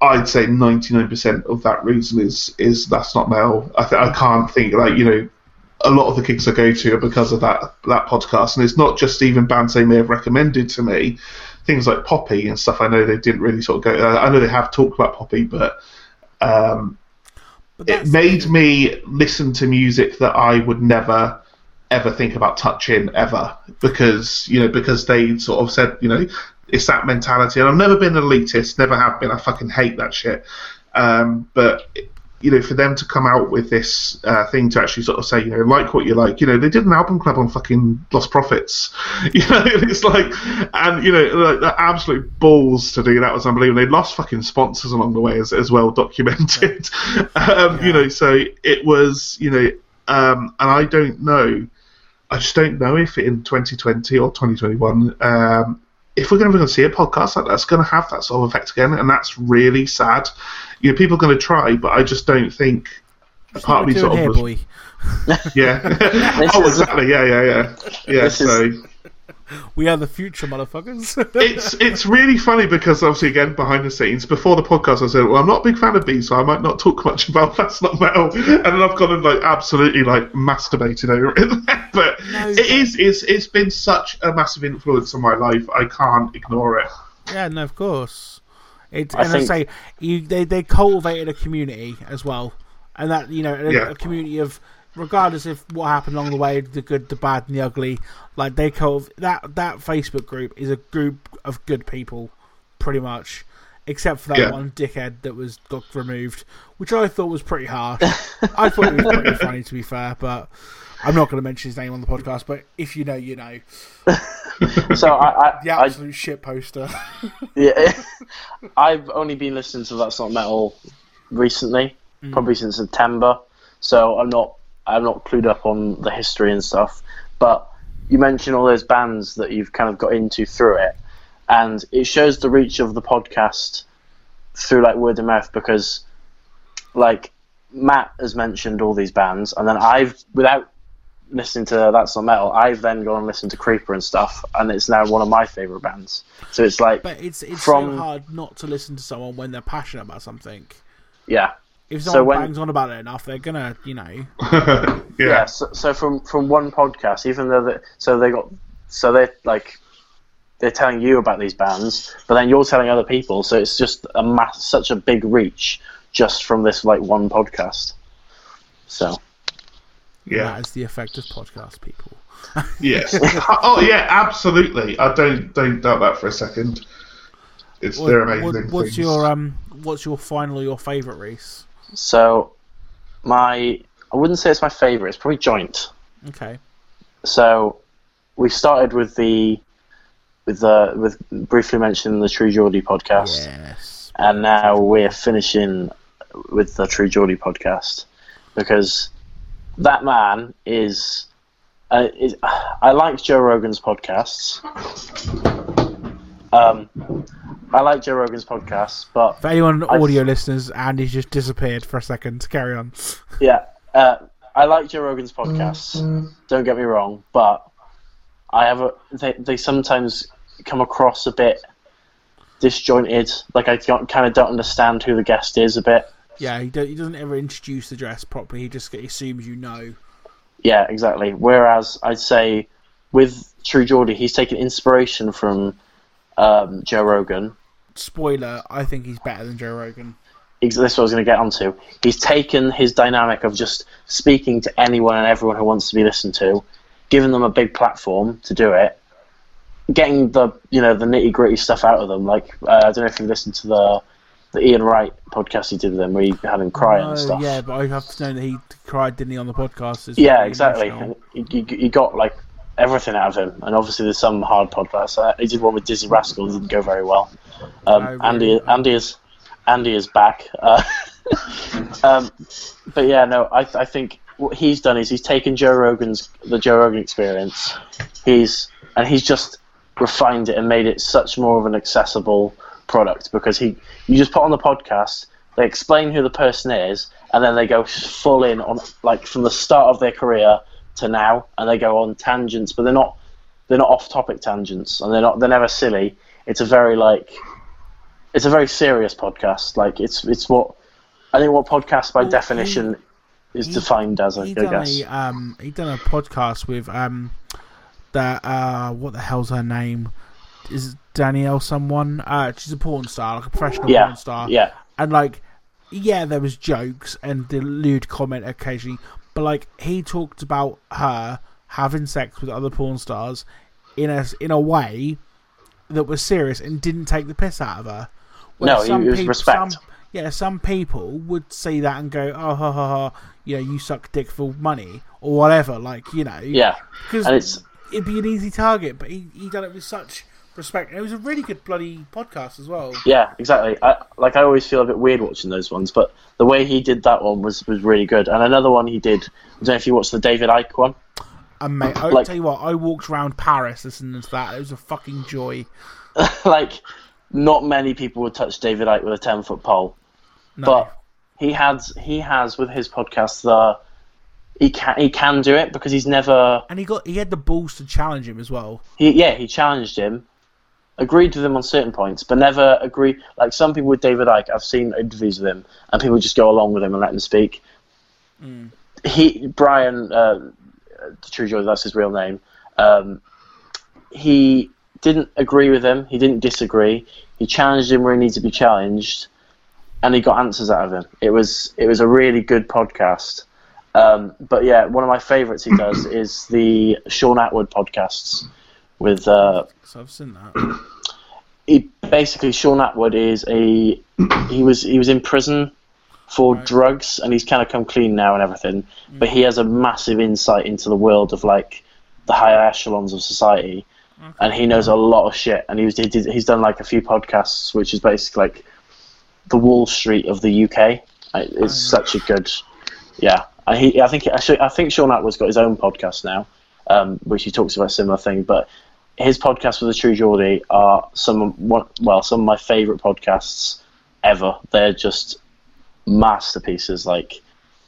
I'd say ninety nine percent of that reason is is that's not metal. I th- I can't think like you know a lot of the gigs I go to are because of that that podcast, and it's not just even bands they may have recommended to me. Things like Poppy and stuff. I know they didn't really sort of go. Uh, I know they have talked about Poppy, but um, But it made me listen to music that I would never ever think about touching ever because you know because they sort of said you know it's that mentality and I've never been an elitist never have been I fucking hate that shit um, but you know for them to come out with this uh, thing to actually sort of say you know like what you like. You know they did an album club on fucking Lostprophets you know and it's like and you know like, the absolute balls to do. That was unbelievable. They lost fucking sponsors along the way as, as well documented. Um, you know so it was you know um, and I don't know I just don't know if in 2020 or 2021, um, if we're going to see a podcast like that's going to have that sort of effect again, and that's really sad. You know, people are going to try, but I just don't think. That's Part what of me sort of was- boy. yeah. oh, exactly. Yeah, yeah, yeah, yeah. This is- So We are the future, motherfuckers. it's it's really funny because obviously again behind the scenes before the podcast I said well I'm not a big fan of B so I might not talk much about that's not metal and then I've gone and like absolutely like masturbated over it but No, it but- is it's it's been such a massive influence on my life I can't ignore it Yeah, no, of course. It, I and I say you, they they cultivated a community as well, and that you know a, Yeah. a community of regardless of what happened along the way, the good, the bad, and the ugly. Like they cultiv- that that Facebook group is a group of good people, pretty much, except for that Yeah. one dickhead that was got removed, which I thought was pretty harsh. I thought it was pretty funny to be fair, but. I'm not going to mention his name on the podcast, but if you know, you know. So I, I, The I absolute shit poster. yeah, I've only been listening to that sort of metal recently, mm. probably since September. So I'm not I'm not clued up on the history and stuff. But you mentioned all those bands that you've kind of got into through it, and it shows the reach of the podcast through like word of mouth because like Matt has mentioned all these bands, and then I've without listening to That's Not Metal, I've then gone and listened to Creeper and stuff, and it's now one of my favorite bands. So it's like, But it's it's From- so hard not to listen to someone when they're passionate about something. yeah, If So someone when- bangs on about it enough, they're gonna, you know, yeah. yeah. So, so from from one podcast, even though they, so they got so they're like they're telling you about these bands, but then you're telling other people, so it's just a mass, such a big reach just from this like one podcast. So yeah. that is the effect of podcast people. Yes. oh yeah, absolutely. I don't don't doubt that for a second. It's What- they're what- what's things. your um? What's your final or your favourite Rhys? So my I wouldn't say it's my favorite. It's probably joint. Okay. So we started with the with the with briefly mentioning the True Geordie podcast. Yes. and now we're finishing with the True Geordie podcast because that man is. Uh, is I like Joe Rogan's podcasts. Um, I like Joe Rogan's podcasts, but For anyone I- audio listeners, Andy's just disappeared for a second. Carry on. yeah, uh, I like Joe Rogan's podcasts. Don't get me wrong, but I have a they they sometimes come across a bit disjointed. Like I kind of don't understand who the guest is a bit. Yeah, he, he doesn't ever introduce the dress properly. He just assumes you know. Yeah, exactly. Whereas I'd say with True Geordie, he's taken inspiration from um, Joe Rogan. Spoiler: I think he's better than Joe Rogan. This is what I was going to get onto. He's taken his dynamic of just speaking to anyone and everyone who wants to be listened to, giving them a big platform to do it, getting the you know the nitty gritty stuff out of them. Like uh, I don't know if you listened to the the Ian Wright podcast he did with him, where he had him crying and stuff. yeah, but I have to know that he cried, didn't he, on the podcast? It's Yeah, exactly. He, And You, you, you got like everything out of him, and obviously there's some hard podcasts. Uh, he did one with Dizzee Rascal, didn't go very well. Um. Andy, Andy is Andy is back. Uh, um, but yeah, no, I, I think what he's done is he's taken Joe Rogan's the Joe Rogan experience. He's and he's just refined it and made it such more of an accessible product because he you just put on the podcast, they explain who the person is, and then they go full in on like from the start of their career to now, and they go on tangents, but they're not they're not off topic tangents, and they're not they're never silly. It's a very like it's a very serious podcast. Like it's it's what I think what podcast by definition is he- defined as. I he I guess. a um he done a podcast with um that uh what the hell's her name is Danielle someone uh she's a porn star like a professional yeah, porn star yeah, and like yeah there was jokes and the lewd comment occasionally but like he talked about her having sex with other porn stars in a in a way that was serious and didn't take the piss out of her Where No, he- it was respect. some- yeah, some people would see that and go, "Oh, ha, ha, ha, you know, you suck dick for money or whatever." Like, you know, yeah, because it's it'd be an easy target. But he he done it with such respect, it was a really good bloody podcast as well. yeah, exactly. I, like I always feel a bit weird watching those ones, but the way he did that one was was really good. And another one he did. I don't know if you watched the David Icke one. And mate, I'll Like- tell you what, I walked around Paris listening to that. It was a fucking joy. like, not many people would touch David Icke with a ten foot pole. No. but he has he has with his podcast the he can he can do it because he's never and he got he had the balls to challenge him as well. he yeah he challenged him agreed with him on certain points but never agree like some people with David Icke I've seen interviews with him and people just go along with him and let him speak he Brian uh, the True Joy that's his real name um, he didn't agree with him he didn't disagree he challenged him where he needed to be challenged and he got answers out of him. It was it was a really good podcast. Um, but yeah, one of my favourites he does is the Shaun Attwood podcasts with uh, So I've seen that. He basically Shaun Attwood is a he was he was in prison for Right. drugs and he's kind of come clean now and everything. But he has a massive insight into the world of like the higher echelons of society, and he knows a lot of shit. And he was he did, he's done like a few podcasts, which is basically like the Wall Street of the UK. It's such a good, yeah. And he, I think, actually, I think Shaun Attwood's got his own podcast now, um, which he talks about similar thing. But his podcast with the True Geordie are some, of- one, well, some of my favourite podcasts ever. They're just masterpieces. Like,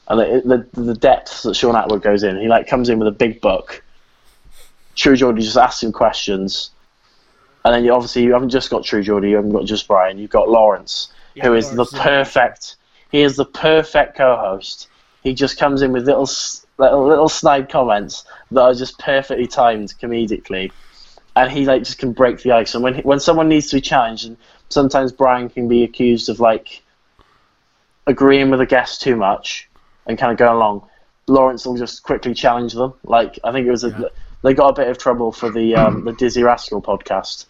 and the, the the depth that Shaun Attwood goes in, he like comes in with a big book. True Geordie just asks him questions, and then you obviously you haven't just got True Geordie, you haven't got just Brian, you've got Lawrence, Yeah, who is Lawrence the perfect. He is the perfect co-host. He just comes in with little little little snide comments that are just perfectly timed comedically, and he like just can break the ice. And when when someone needs to be challenged, and sometimes Brian can be accused of like agreeing with a guest too much and kind of going along. Lawrence will just quickly challenge them. Like I think it was a, Yeah. they got a bit of trouble for the um, the Dizzee Rascal podcast,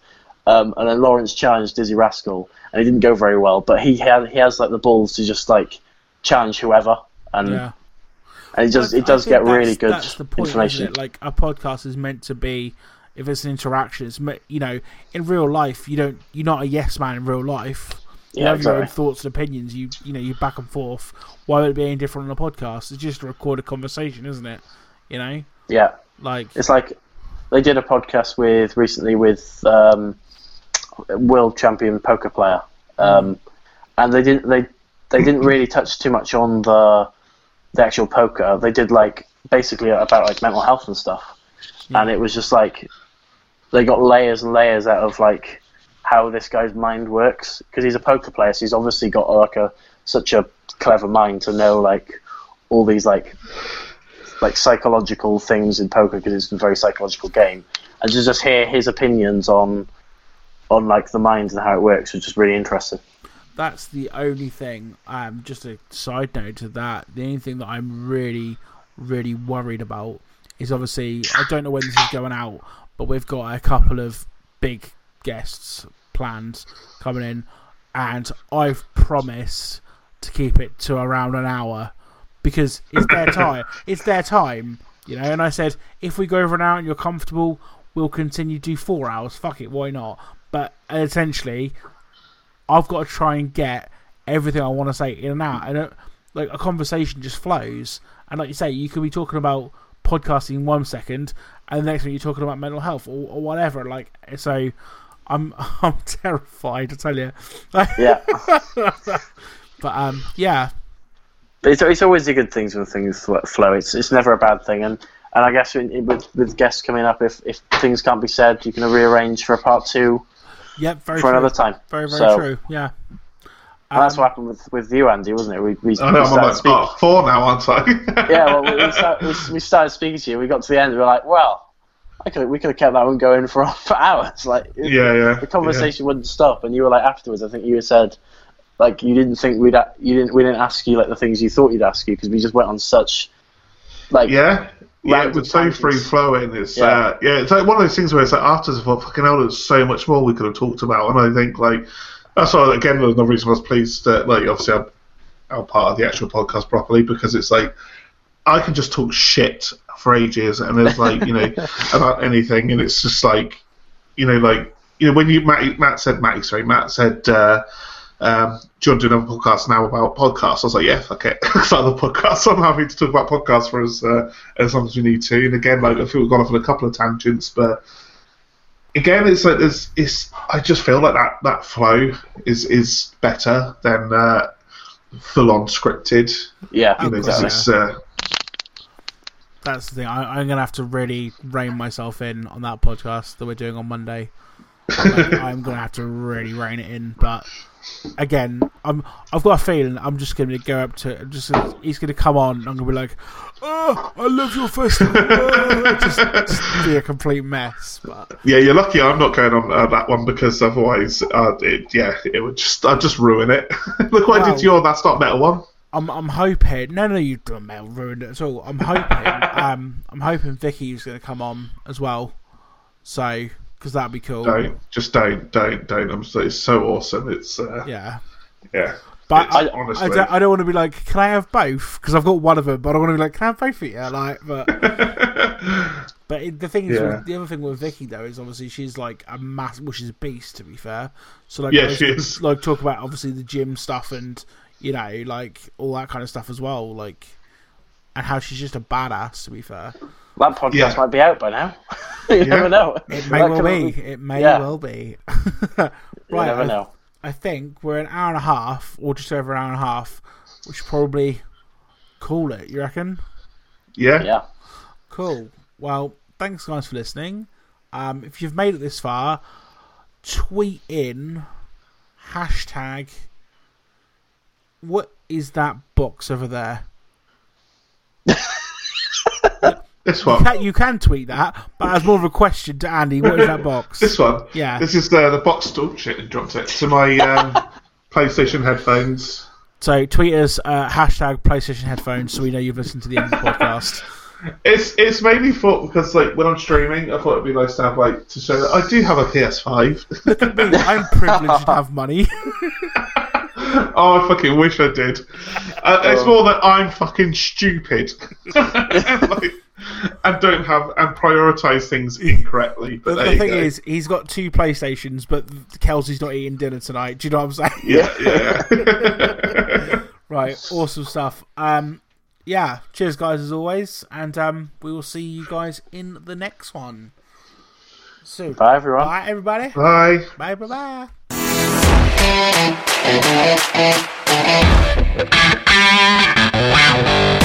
um, and then Lawrence challenged Dizzee Rascal, and it didn't go very well. But he had he has like the balls to just like challenge whoever, and Yeah. and it does I- it does get really good that's the point, information. Like a podcast is meant to be, if it's an interaction, it's you know, in real life, you don't, you're not a yes man in real life. You Yeah, have your own thoughts and opinions. You, you know, you back and forth. Why would it be any different on a podcast? It's just a recorded conversation, isn't it? You know, Yeah, like it's like they did a podcast with recently with um, world champion poker player, um, and they didn't they they didn't really touch too much on the the actual poker. They did like basically about like mental health and stuff, and it was just like they got layers and layers out of like how this guy's mind works because he's a poker player, so he's obviously got like a such a clever mind to know like all these like like psychological things in poker because it's a very psychological game, and to just hear his opinions on on like the mind and how it works was just really interesting. that's the only thing. Um, just a side note to that. The only thing that I'm really, really worried about is obviously I don't know when this is going out, but we've got a couple of big guests planned coming in, and I've promised to keep it to around an hour because it's their time. It's their time, you know. And I said if we go over an hour and you're comfortable, we'll continue to do four hours. Fuck it, why not? But essentially, I've got to try and get everything I want to say in and out, and uh, like a conversation just flows. And like you say, you could be talking about podcasting one second, and the next one you're talking about mental health or, or whatever. Like so, I'm I'm terrified to tell you. Yeah, But um, yeah, but it's, it's always a good thing when things flow. It's it's never a bad thing, and and I guess with with guests coming up, if if things can't be said, you can rearrange for a part two yep, very for true. another time. Very very So- true. Yeah. And that's Um, what happened with, with you, Andy, wasn't it? We, we, I know, we I'm like speaking. part four now, aren't I? yeah, well, we, we, start, we, we started speaking to you. We got to the end. We were like, well, I could we could have kept that one going for for hours. Like, yeah, yeah. the conversation wouldn't stop. And you were like afterwards. I think you said like you didn't think we'd a- you didn't we didn't ask you like the things you thought you'd ask you because we just went on such like Yeah. Yeah, it was so free flowing. It's Yeah. uh, yeah, it's like one of those things where it's like after thought, fucking hell, there's so much more we could have talked about. And I think like that's why again another reason I was pleased that like obviously I'm, I'm part of the actual podcast properly because it's like I can just talk shit for ages and it's like you know about anything and it's just like you know like you know when you Matt, Matt said Matt sorry Matt said. Uh, um, do you want to do another podcast now about podcasts? I was like, yeah, fuck it. Start the podcast. I'm happy to talk about podcasts for as uh, as long as we need to. And again, like I feel we've gone off on a couple of tangents, but again, it's like there's it's. I just feel like that that flow is is better than uh, full on scripted. yeah You know, 'cause exactly. it's, uh, That's the thing. I, I'm gonna have to really rein myself in on that podcast that we're doing on Monday. I'm gonna have to really rein it in. But again, I'm I've got a feeling I'm just gonna go up to I'm just he's gonna come on. and I'm gonna be like, oh, I love your festival. Oh," just, just be a complete mess. But yeah, you're lucky I'm not going on uh, that one because otherwise, uh, it, yeah, it would just I'd just ruin it. Look what I did to your that's not metal one. I'm I'm hoping. No, no, you done Mel ruined it at all. I'm hoping. um, I'm hoping Vicky's gonna come on as well. So because that'd be cool. Don't just don't don't don't. I'm so, it's so awesome. It's uh, Yeah. yeah. But I, honestly. I don't, I don't want to be like, can I have both? Because I've got one of them, but I want to be like, can I have both of you? Like, but but it, the thing is, Yeah. with, the other thing with Vicky though is obviously she's like a mass, well, she's a beast to be fair. So like, Yeah, she is. Like talk about obviously the gym stuff and you know like all that kind of stuff as well, like and how she's just a badass to be fair. That podcast Yeah. might be out by now. you never know. It may well could- be. It may Yeah. well be. You right. never I- know. I think we're an hour and a half, or just over an hour and a half. we should probably call it. You reckon? Yeah. Yeah. Cool. Well, thanks guys for listening. Um, if you've made it this far, tweet in hashtag. What is that box over there? This You one. can, you can tweet that, but as more of a question to Andy, what is that box? This one. Yeah. This is uh, the box. Oh shit! It dropped it to my um, PlayStation headphones. So tweet us uh, hashtag PlayStation headphones so we know you've listened to the end of the podcast. It's it's mainly for because like when I'm streaming, I thought it'd be nice to have like to show that I do have a PS5. I'm privileged to have money. oh, I fucking wish I did. Uh, it's more that I'm fucking stupid like, and don't have and prioritize things incorrectly. But the, the thing go. is, he's got two PlayStations, but Kelsey's not eating dinner tonight. Do you know what I'm saying? Yeah, yeah. right, awesome stuff. Um, yeah, cheers, guys, as always, and um, we will see you guys in the next one. So, bye everyone. Bye everybody. Bye. Bye bye bye.